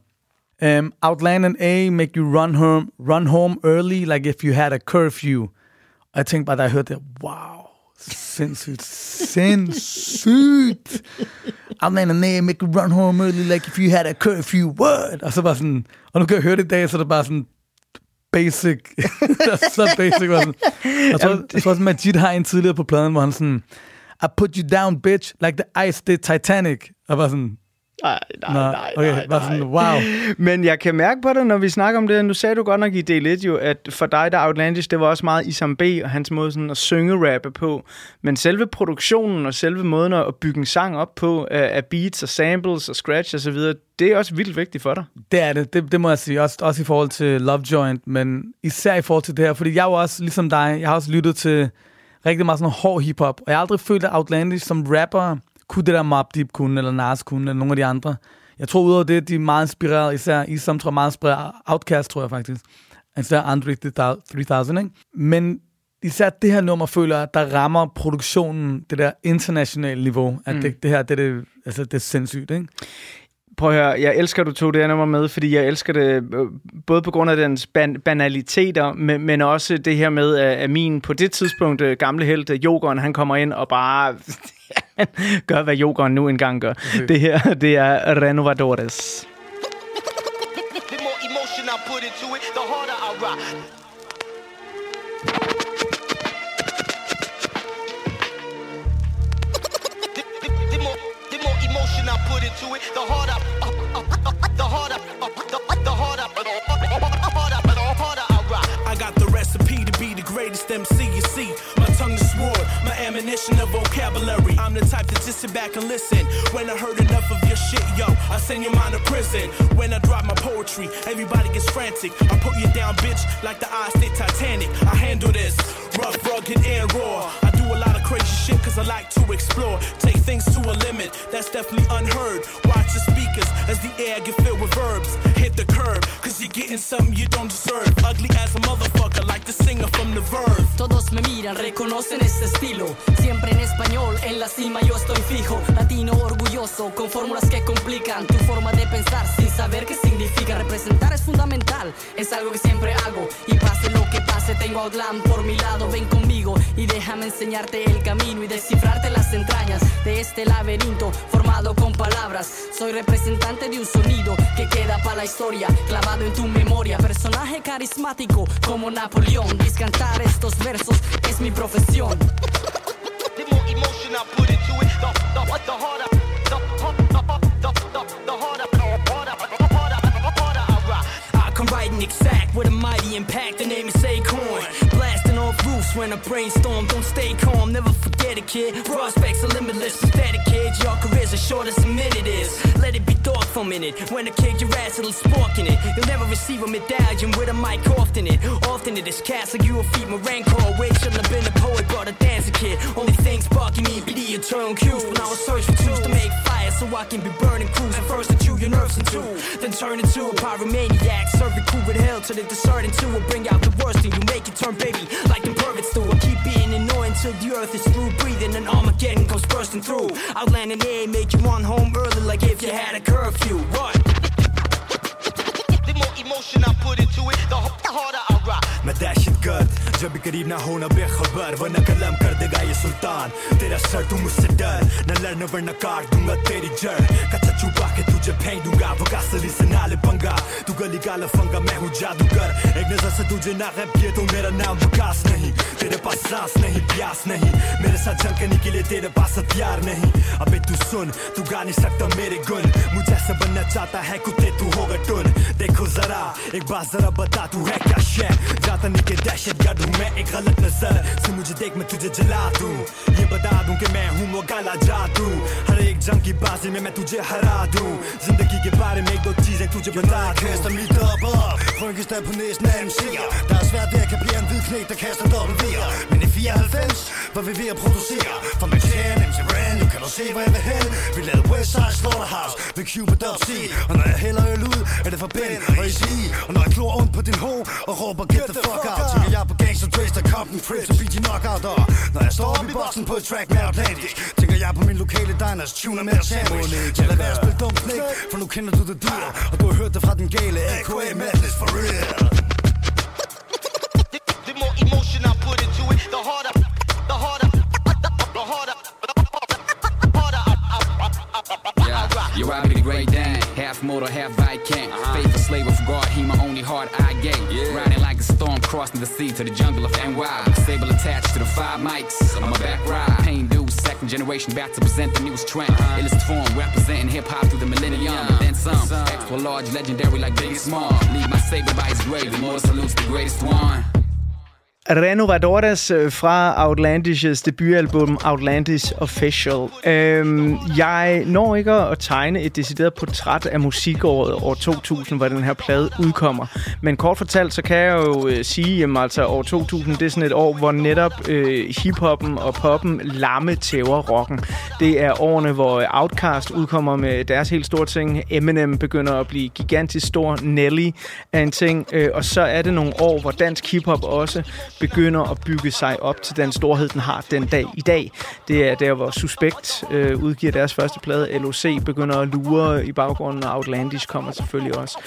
um, Outland and A make you run home, run home early, like if you had a curfew. Og jeg tænkte bare, da jeg hørte det, wow, sindssygt, sindssygt. Outland and A make you run home early, like if you had a curfew, what? Og så bare sådan, og nu kan jeg høre det i dag, så er det bare sådan, basic. så basic. Var sådan. Jeg tror, jeg tror også, Majid har en tidligere på pladen, hvor han sådan, I put you down, bitch, like the ice did Titanic. Og var sådan,
Nej, nej,
Nå,
nej,
okay,
nej,
bare sådan, wow.
Men jeg kan mærke på det, når vi snakker om det. Nu sagde du godt nok i del 1 jo, at for dig, der Outlandish, det var også meget Isam B og hans måde sådan at synge rappe på. Men selve produktionen og selve måden at bygge en sang op på af af beats og samples og scratch og så videre, det er også vildt vigtigt for dig.
Det er det, det, det må jeg sige. Også, også i forhold til Love Joint, men især i forhold til det her. Fordi jeg er jo også, ligesom dig, jeg har også lyttet til rigtig meget sådan hård hiphop. Og jeg har aldrig følt, at Outlandish som rapper kunne det der Mob Deep kunne, eller Nas kunne, eller nogle af de andre. Jeg tror udover det, de er meget inspireret, især Isam tror jeg er meget inspireret, Outkast tror jeg faktisk. Især Andre 3000, ikke? Men især det her nummer føler jeg, der rammer produktionen, det der internationale niveau. At
Mm.
det, det her, det, er det, altså, det er sindssygt, ikke?
Prøv at høre, jeg elsker, at du tog det her nummer med, fordi jeg elsker det øh, både på grund af dens ban- banaliteter, men, men også det her med, at min på det tidspunkt øh, gamle held, øh, Jokeren, han kommer ind og bare gør, hvad Jokeren nu engang gør. Det her, det er Renovadores.
The more emotion I put into it, the harder I rock. Into it, the harder, uh, uh, uh, the harder, uh, the, harder, I
got the recipe to be the greatest MC you see. My tongue is sword, my ammunition of vocabulary. I'm the type to just sit back and listen. When I heard enough of your shit, yo, I send your mind to prison. When I drop my poetry, everybody gets frantic. I put you down, bitch, like the eyes did Titanic. I handle this rough, rugged, and raw. I a lot of crazy shit cause I like to explore. Take things to a limit, that's definitely unheard. Watch the speakers as the air filled with verbs. Hit the cause you're getting something you don't deserve. Ugly as a motherfucker, like the singer from the.
Todos me miran, reconocen este estilo. Siempre en español, en la cima yo estoy fijo. Latino orgulloso, con fórmulas que complican tu forma de pensar sin saber qué significa. Representar es fundamental, es algo que siempre hago. Y pase lo que pase, tengo a por mi lado. Ven conmigo y déjame el camino y descifrarte las entrañas de este laberinto formado con palabras. Soy representante de un sonido que queda para la historia, clavado en tu memoria. Personaje carismático como Napoleón. Discantar estos versos es mi profesión.
I
come exact with a mighty impact. The name is Acorn. Off roofs when I brainstorm. Don't stay calm, never forget it, kid. Prospects are limitless, pathetic kids. Your career's as short as a minute is. Let it be thought for a minute. When I kick your ass, it'll spark in it. You'll never receive a medallion with a mic often it. Often it is cast like you will feed my rancor. Wait, shouldn't have been a poet, but a dancer kid. Only things sparking me be the eternal cues. When I was searching for tools to make fire so I can be burning crews. And first to chew your nerves into, then turn into a pyromaniac. Serve the crew with hell till it discern into it. Bring out the worst in you, make it turn baby like the it's through. I keep being annoying till the earth is through breathing and Armageddon comes bursting through. Outlanding A make you run home early like if you had a curfew. What?
The more emotion I put into it, the harder I rock.
My dash जब करीब ना होना बेखबर, वरना कलम कर देगा ये सुल्तान। तेरा सर तू मुझसे डर, न लड़ना वरना काट दूँगा तेरी जड़। कच्चा छुपा के तुझे फेंक दूँगा, वो कासली से नाले पंगा। तू गली का लफंगा मैं हूँ जादूगर। एक नज़र से तुझे ना गैप किए तो मेरा नाम विकास नहीं। तेरे पास सांस नहीं, प्यास नहीं। मेरे साथ झलकने के लिए तेरे पास हथियार नहीं। अबे तू सुन, तू गा नहीं सकता मेरे गुण। मुझे ऐसा बनना चाहता है, कुत्ते तू होगा टुन। देखो जरा, एक बात जरा बता, तू है क्या शे? जाता नहीं के दहशत गर्द हूँ मैं एक गलत नज़र से मुझे देख मैं तुझे जला दू। ये बता दू कि मैं हूँ वो काला जादू। हर एक जंग की बाजी में मैं तुझे हरा दूं जिंदगी के बारे में एक दो चीजें tusind betaler Kaster mit op op Rykkes der på næsten af MC'er Der er svært ved at kapere en hvid knæk, der kaster dobbelt V'er Men i 94 var vi ved at producere Fra Manhattan, MC Ran, nu kan du se hvor jeg vil hen Vi lavede Westside Slaughterhouse ved Cupid Dub C Og når jeg hælder øl ud, er det for Ben og ECE Og når jeg klor ondt på din ho og råber get the fuck out Tænker jeg på Gangster Trace, der Compton Crips og BG Knockout Og når jeg står op i boksen på et track med Atlantic Tænker jeg på min lokale diners, tuner med sandwich lad være at spille dumt knæk, for nu kender du det dyr Og du har hørt det fra den gale AKA Madness for real
The more emotion I put into it, the harder, the harder, the harder,
Yeah, you ride me the great Dane. Half mortal, half Viking. Faithful slave of God, he my only heart I gave. Riding like a storm, crossing the sea to the jungle of NY. Sable attached to the five mics on my back ride. Pain dude, second generation, back to present the newest trend. Illest form, representing hip hop through the millennium. And then some, extra large, legendary like Biggie Small. Leave my saber by his grave, immortal salutes the greatest one.
Renovadores øh, fra Outlandish's debutalbum Outlandish Official. Øhm, jeg når ikke at tegne et decideret portræt af musikåret år 2000, hvor den her plade udkommer. Men kort fortalt, så kan jeg jo øh, sige, at altså, år 2000 det er sådan et år, hvor netop øh, hiphoppen og poppen lamme tæver rocken. Det er årene, hvor øh, Outkast udkommer med deres helt store ting. Eminem begynder at blive gigantisk stor. Nelly er en ting. Øh, og så er det nogle år, hvor dansk hiphop også begynder at bygge sig op til den storhed, den har den dag i dag. Det er der, hvor Suspekt øh, udgiver deres første plade. LOC begynder at lure i baggrunden, og Outlandish kommer selvfølgelig også.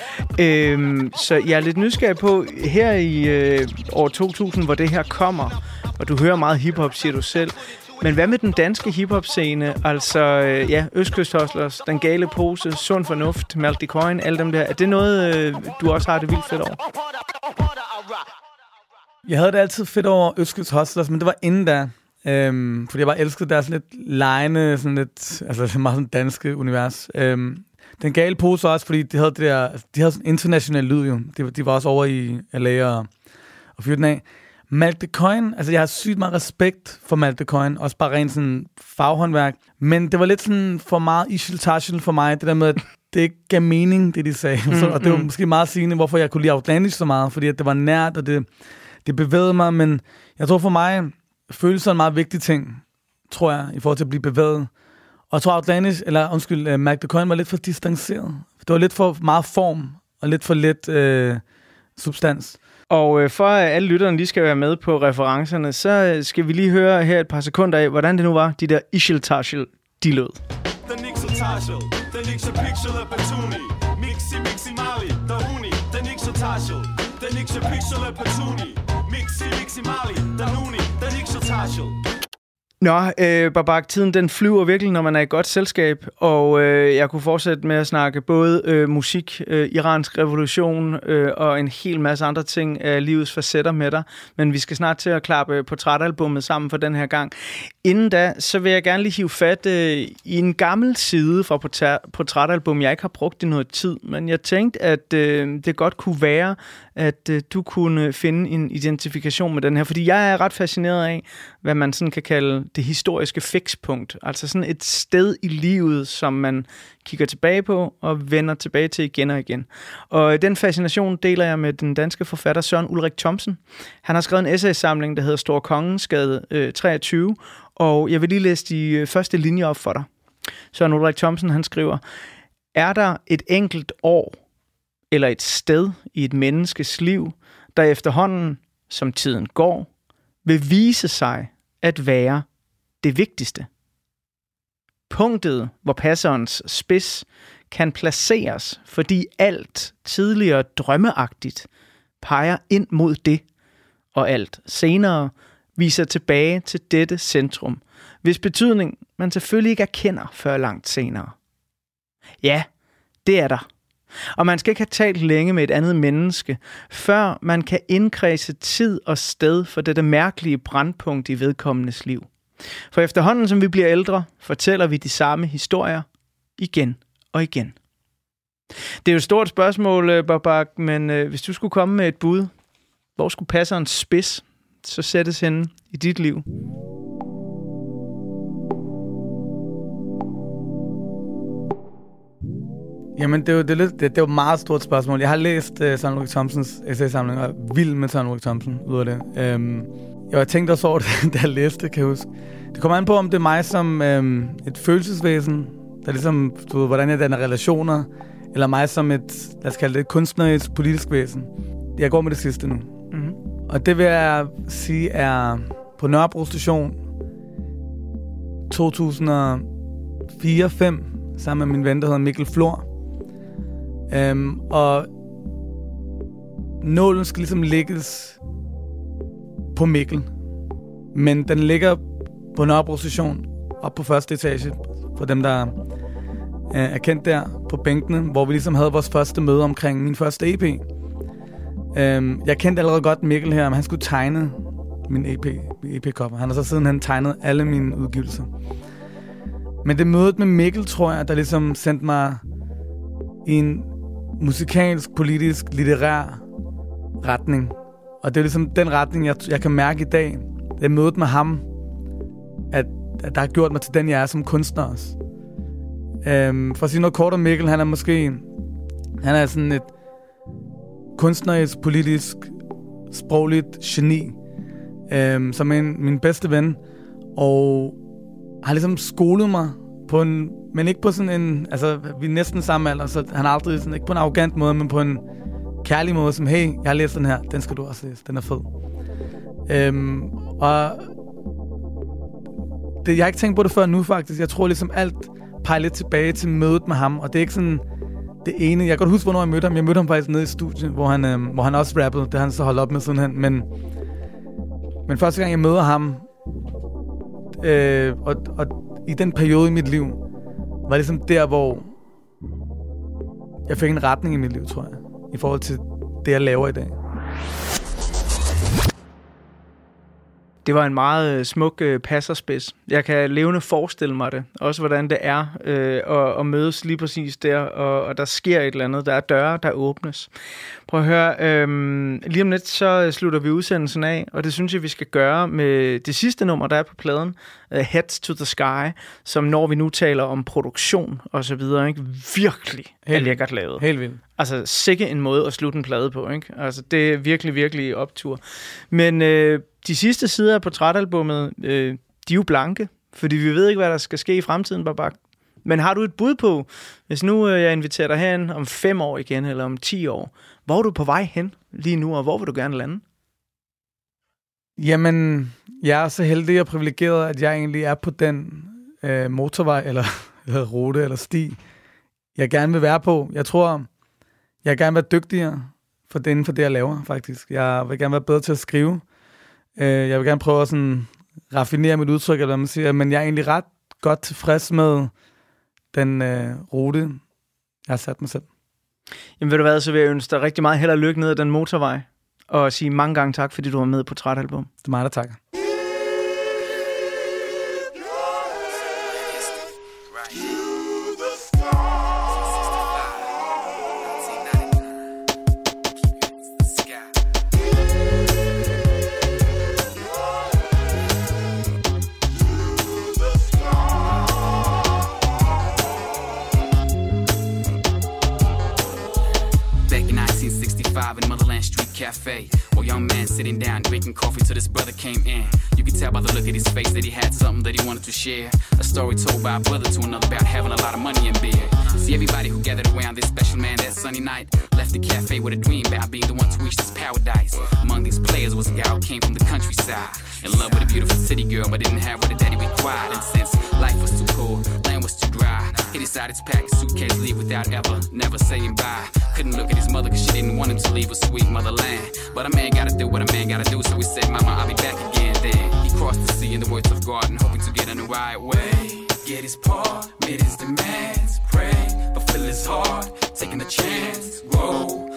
Øh, så jeg er lidt nysgerrig på, her i øh, år 2000, hvor det her kommer, og du hører meget hiphop, siger du selv, men hvad med den danske hiphop-scene? Altså, øh, ja, Østkyst Hustlers, Den Gale Pose, Sund Fornuft, Malty Coin, alle dem der. Er det noget, øh, du også har det vildt fedt over?
Jeg havde det altid fedt over Østkyst Hustlers, men det var inden da. Øhm, fordi jeg bare elskede deres lidt lejende, sådan lidt, altså meget sådan danske univers. Øhm, den gale pose også, fordi de havde det der, de havde sådan international lyd jo. De, de var også over i LA og, og fyrte den af. Malte Coin, altså jeg har sygt meget respekt for Malte Coin, også bare rent sådan faghåndværk, men det var lidt sådan for meget ishil for mig, det der med, at det ikke gav mening, det de sagde. Mm, så, og det var
mm.
måske meget sigende, hvorfor jeg kunne lide Outlandish så meget, fordi at det var nært, og det, det bevægede mig, men jeg tror for mig, følelser er en meget vigtig ting, tror jeg, i forhold til at blive bevæget. Og jeg tror, Outlandish, eller undskyld, uh, Mac Coin var lidt for distanceret. Det var lidt for meget form, og lidt for lidt uh, substans.
Og øh, for at alle lytterne lige skal være med på referencerne, så øh, skal vi lige høre her et par sekunder af, hvordan det nu var, de der ishil tashil de lød.
Den ikke så tashel, den ikke så pixel af Petuni Mixi, mixi, mali, der uni Den ikke så tashel, den ikke så pixel Maximali, mali, der nuni Den ikke så tashel
Nå, øh, Babak, tiden den flyver virkelig, når man er i godt selskab, og øh, jeg kunne fortsætte med at snakke både øh, musik, øh, iransk revolution øh, og en hel masse andre ting af livets facetter med dig, men vi skal snart til at klappe portrætalbummet sammen for den her gang. Inden da, så vil jeg gerne lige hive fat øh, i en gammel side fra portræ- portrætalbum, jeg ikke har brugt i noget tid, men jeg tænkte, at øh, det godt kunne være, at øh, du kunne øh, finde en identifikation med den her, fordi jeg er ret fascineret af, hvad man sådan kan kalde det historiske fikspunkt. Altså sådan et sted i livet, som man kigger tilbage på og vender tilbage til igen og igen. Og øh, den fascination deler jeg med den danske forfatter Søren Ulrik Thomsen. Han har skrevet en essaysamling, der hedder Stor Kongensgade øh, 23, og jeg vil lige læse de øh, første linjer op for dig. Søren Ulrik Thomsen, han skriver, er der et enkelt år eller et sted i et menneskes liv, der efterhånden, som tiden går, vil vise sig at være det vigtigste. Punktet, hvor passerens spids kan placeres, fordi alt tidligere drømmeagtigt peger ind mod det, og alt senere viser tilbage til dette centrum, hvis betydning man selvfølgelig ikke erkender før langt senere. Ja, det er der. Og man skal ikke have talt længe med et andet menneske, før man kan indkredse tid og sted for dette mærkelige brandpunkt i vedkommendes liv. For efterhånden som vi bliver ældre, fortæller vi de samme historier igen og igen. Det er jo et stort spørgsmål, øh, Babak, men øh, hvis du skulle komme med et bud, hvor skulle passerens spids så sættes henne i dit liv?
Jamen, det er jo, det er lidt, det, det er jo et meget stort spørgsmål. Jeg har læst uh, Søren Ulrik Thomsens essaysamling, og er vild med Søren Ulrik Thomsen ud af det. Um, jeg har tænkt også over det, da jeg læste det, kan jeg huske. Det kommer an på, om det er mig som um, et følelsesvæsen, der ligesom, du ved, hvordan jeg danner relationer, eller mig som et, lad os kalde det, et kunstnerisk politisk væsen. Jeg går med det sidste nu. Og det vil jeg sige er på Nørrebro station 2004-5 sammen med min ven, der hedder Mikkel Flor. Øhm, og nålen skal ligesom lægges på Mikkel. Men den ligger på Nørrebro station op på første etage for dem, der øh, er kendt der på bænkene, hvor vi ligesom havde vores første møde omkring min første EP. Øhm, jeg kendte allerede godt Mikkel her, men han skulle tegne min EP, EP-cover. Han har så siden han tegnet alle mine udgivelser. Men det mødet med Mikkel, tror jeg, der ligesom sendte mig i en musikalsk, politisk, litterær retning. Og det er ligesom den retning, jeg, jeg kan mærke i dag. Det er mødet med ham, at, at der har gjort mig til den, jeg er som kunstner også. Øhm, for at sige noget kort om Mikkel, han er måske... Han er sådan et kunstnerisk, politisk, sprogligt geni, øh, som er en, min bedste ven, og har ligesom skolet mig på en, men ikke på sådan en, altså vi er næsten samme alder, så han har aldrig sådan, ikke på en arrogant måde, men på en kærlig måde, som hey, jeg har læst den her, den skal du også læse, den er fed. Øhm, og det, jeg har ikke tænkt på det før nu faktisk, jeg tror ligesom alt peger lidt tilbage til mødet med ham, og det er ikke sådan det ene, jeg kan godt huske, hvornår jeg mødte ham, jeg mødte ham faktisk nede i studiet, hvor han, øh, hvor han også rappede, det har han så holdt op med sidenhen, men, men første gang jeg møder ham, øh, og, og i den periode i mit liv, var det ligesom der, hvor jeg fik en retning i mit liv, tror jeg. I forhold til det, jeg laver i dag.
Det var en meget øh, smuk øh, passerspids. Jeg kan levende forestille mig det. Også hvordan det er øh, at, at mødes lige præcis der, og, og der sker et eller andet. Der er døre, der åbnes. Prøv at høre, øh, lige om lidt så slutter vi udsendelsen af, og det synes jeg, vi skal gøre med det sidste nummer, der er på pladen, uh, Heads to the Sky, som når vi nu taler om produktion og så videre, ikke? virkelig er
Helt-
lækkert lavet.
Helt vildt.
Altså, sikke en måde at slutte en plade på, ikke? Altså, det er virkelig, virkelig optur. Men øh, de sidste sider af portrætalbummet, øh, de er jo blanke, fordi vi ved ikke, hvad der skal ske i fremtiden, Babak. Men har du et bud på, hvis nu øh, jeg inviterer dig hen om fem år igen, eller om ti år, hvor er du på vej hen lige nu, og hvor vil du gerne lande?
Jamen, jeg er så heldig og privilegeret, at jeg egentlig er på den øh, motorvej, eller, eller rute, eller sti, jeg gerne vil være på. Jeg tror, jeg vil gerne være dygtigere for det inden for det, jeg laver, faktisk. Jeg vil gerne være bedre til at skrive. Øh, jeg vil gerne prøve at sådan, raffinere mit udtryk, eller hvad man siger, men jeg er egentlig ret godt tilfreds med den øh, rute, jeg har sat mig selv.
Jamen ved du hvad, så vil jeg ønske dig rigtig meget held og lykke ned ad den motorvej, og sige mange gange tak, fordi du var med på portrætalbum.
Det er mig, der takker.
Cafe, young man sitting down drinking coffee till this brother came in. You could tell by the look at his face that he had something that he wanted to share. A story told by a brother to another about having a lot of money in bed. See everybody who gathered around this special man that sunny night left the cafe with a dream about being the one to reach this paradise. Among these players was a guy who came from the countryside, in love with a beautiful city girl, but didn't have what a daddy required. And since life was too cold, land was too dry, he decided to pack his suitcase, leave without ever, never saying bye. Couldn't look at his mother cause she didn't want him to leave a sweet motherland. But a man gotta do what a man gotta do, so he said, Mama, I'll be back again. Then he crossed the sea in the words of God and hoping to get on the right way. Get his part, made his demands, pray, but his heart, taking a chance, grow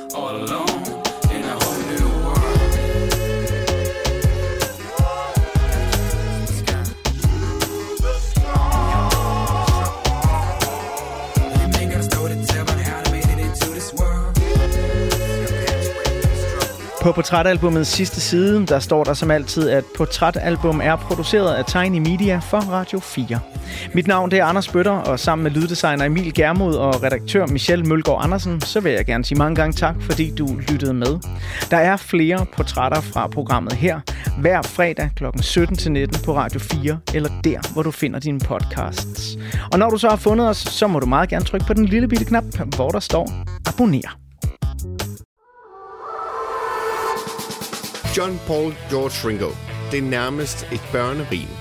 På portrætalbumets sidste side, der står der som altid, at portrætalbum er produceret af Tiny Media for Radio 4. Mit navn det er Anders Bøtter, og sammen med lyddesigner Emil Germod og redaktør Michelle Mølgaard Andersen, så vil jeg gerne sige mange gange tak, fordi du lyttede med. Der er flere portrætter fra programmet her, hver fredag kl. 17-19 på Radio 4, eller der, hvor du finder dine podcasts. Og når du så har fundet os, så må du meget gerne trykke på den lille bitte knap, hvor der står abonner.
John Paul George Ringo. Det er nærmest et børnerim.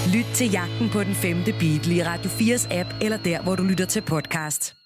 Lyt til jagten på den femte Beatle i Radio 4's app, eller der, hvor du lytter til podcast.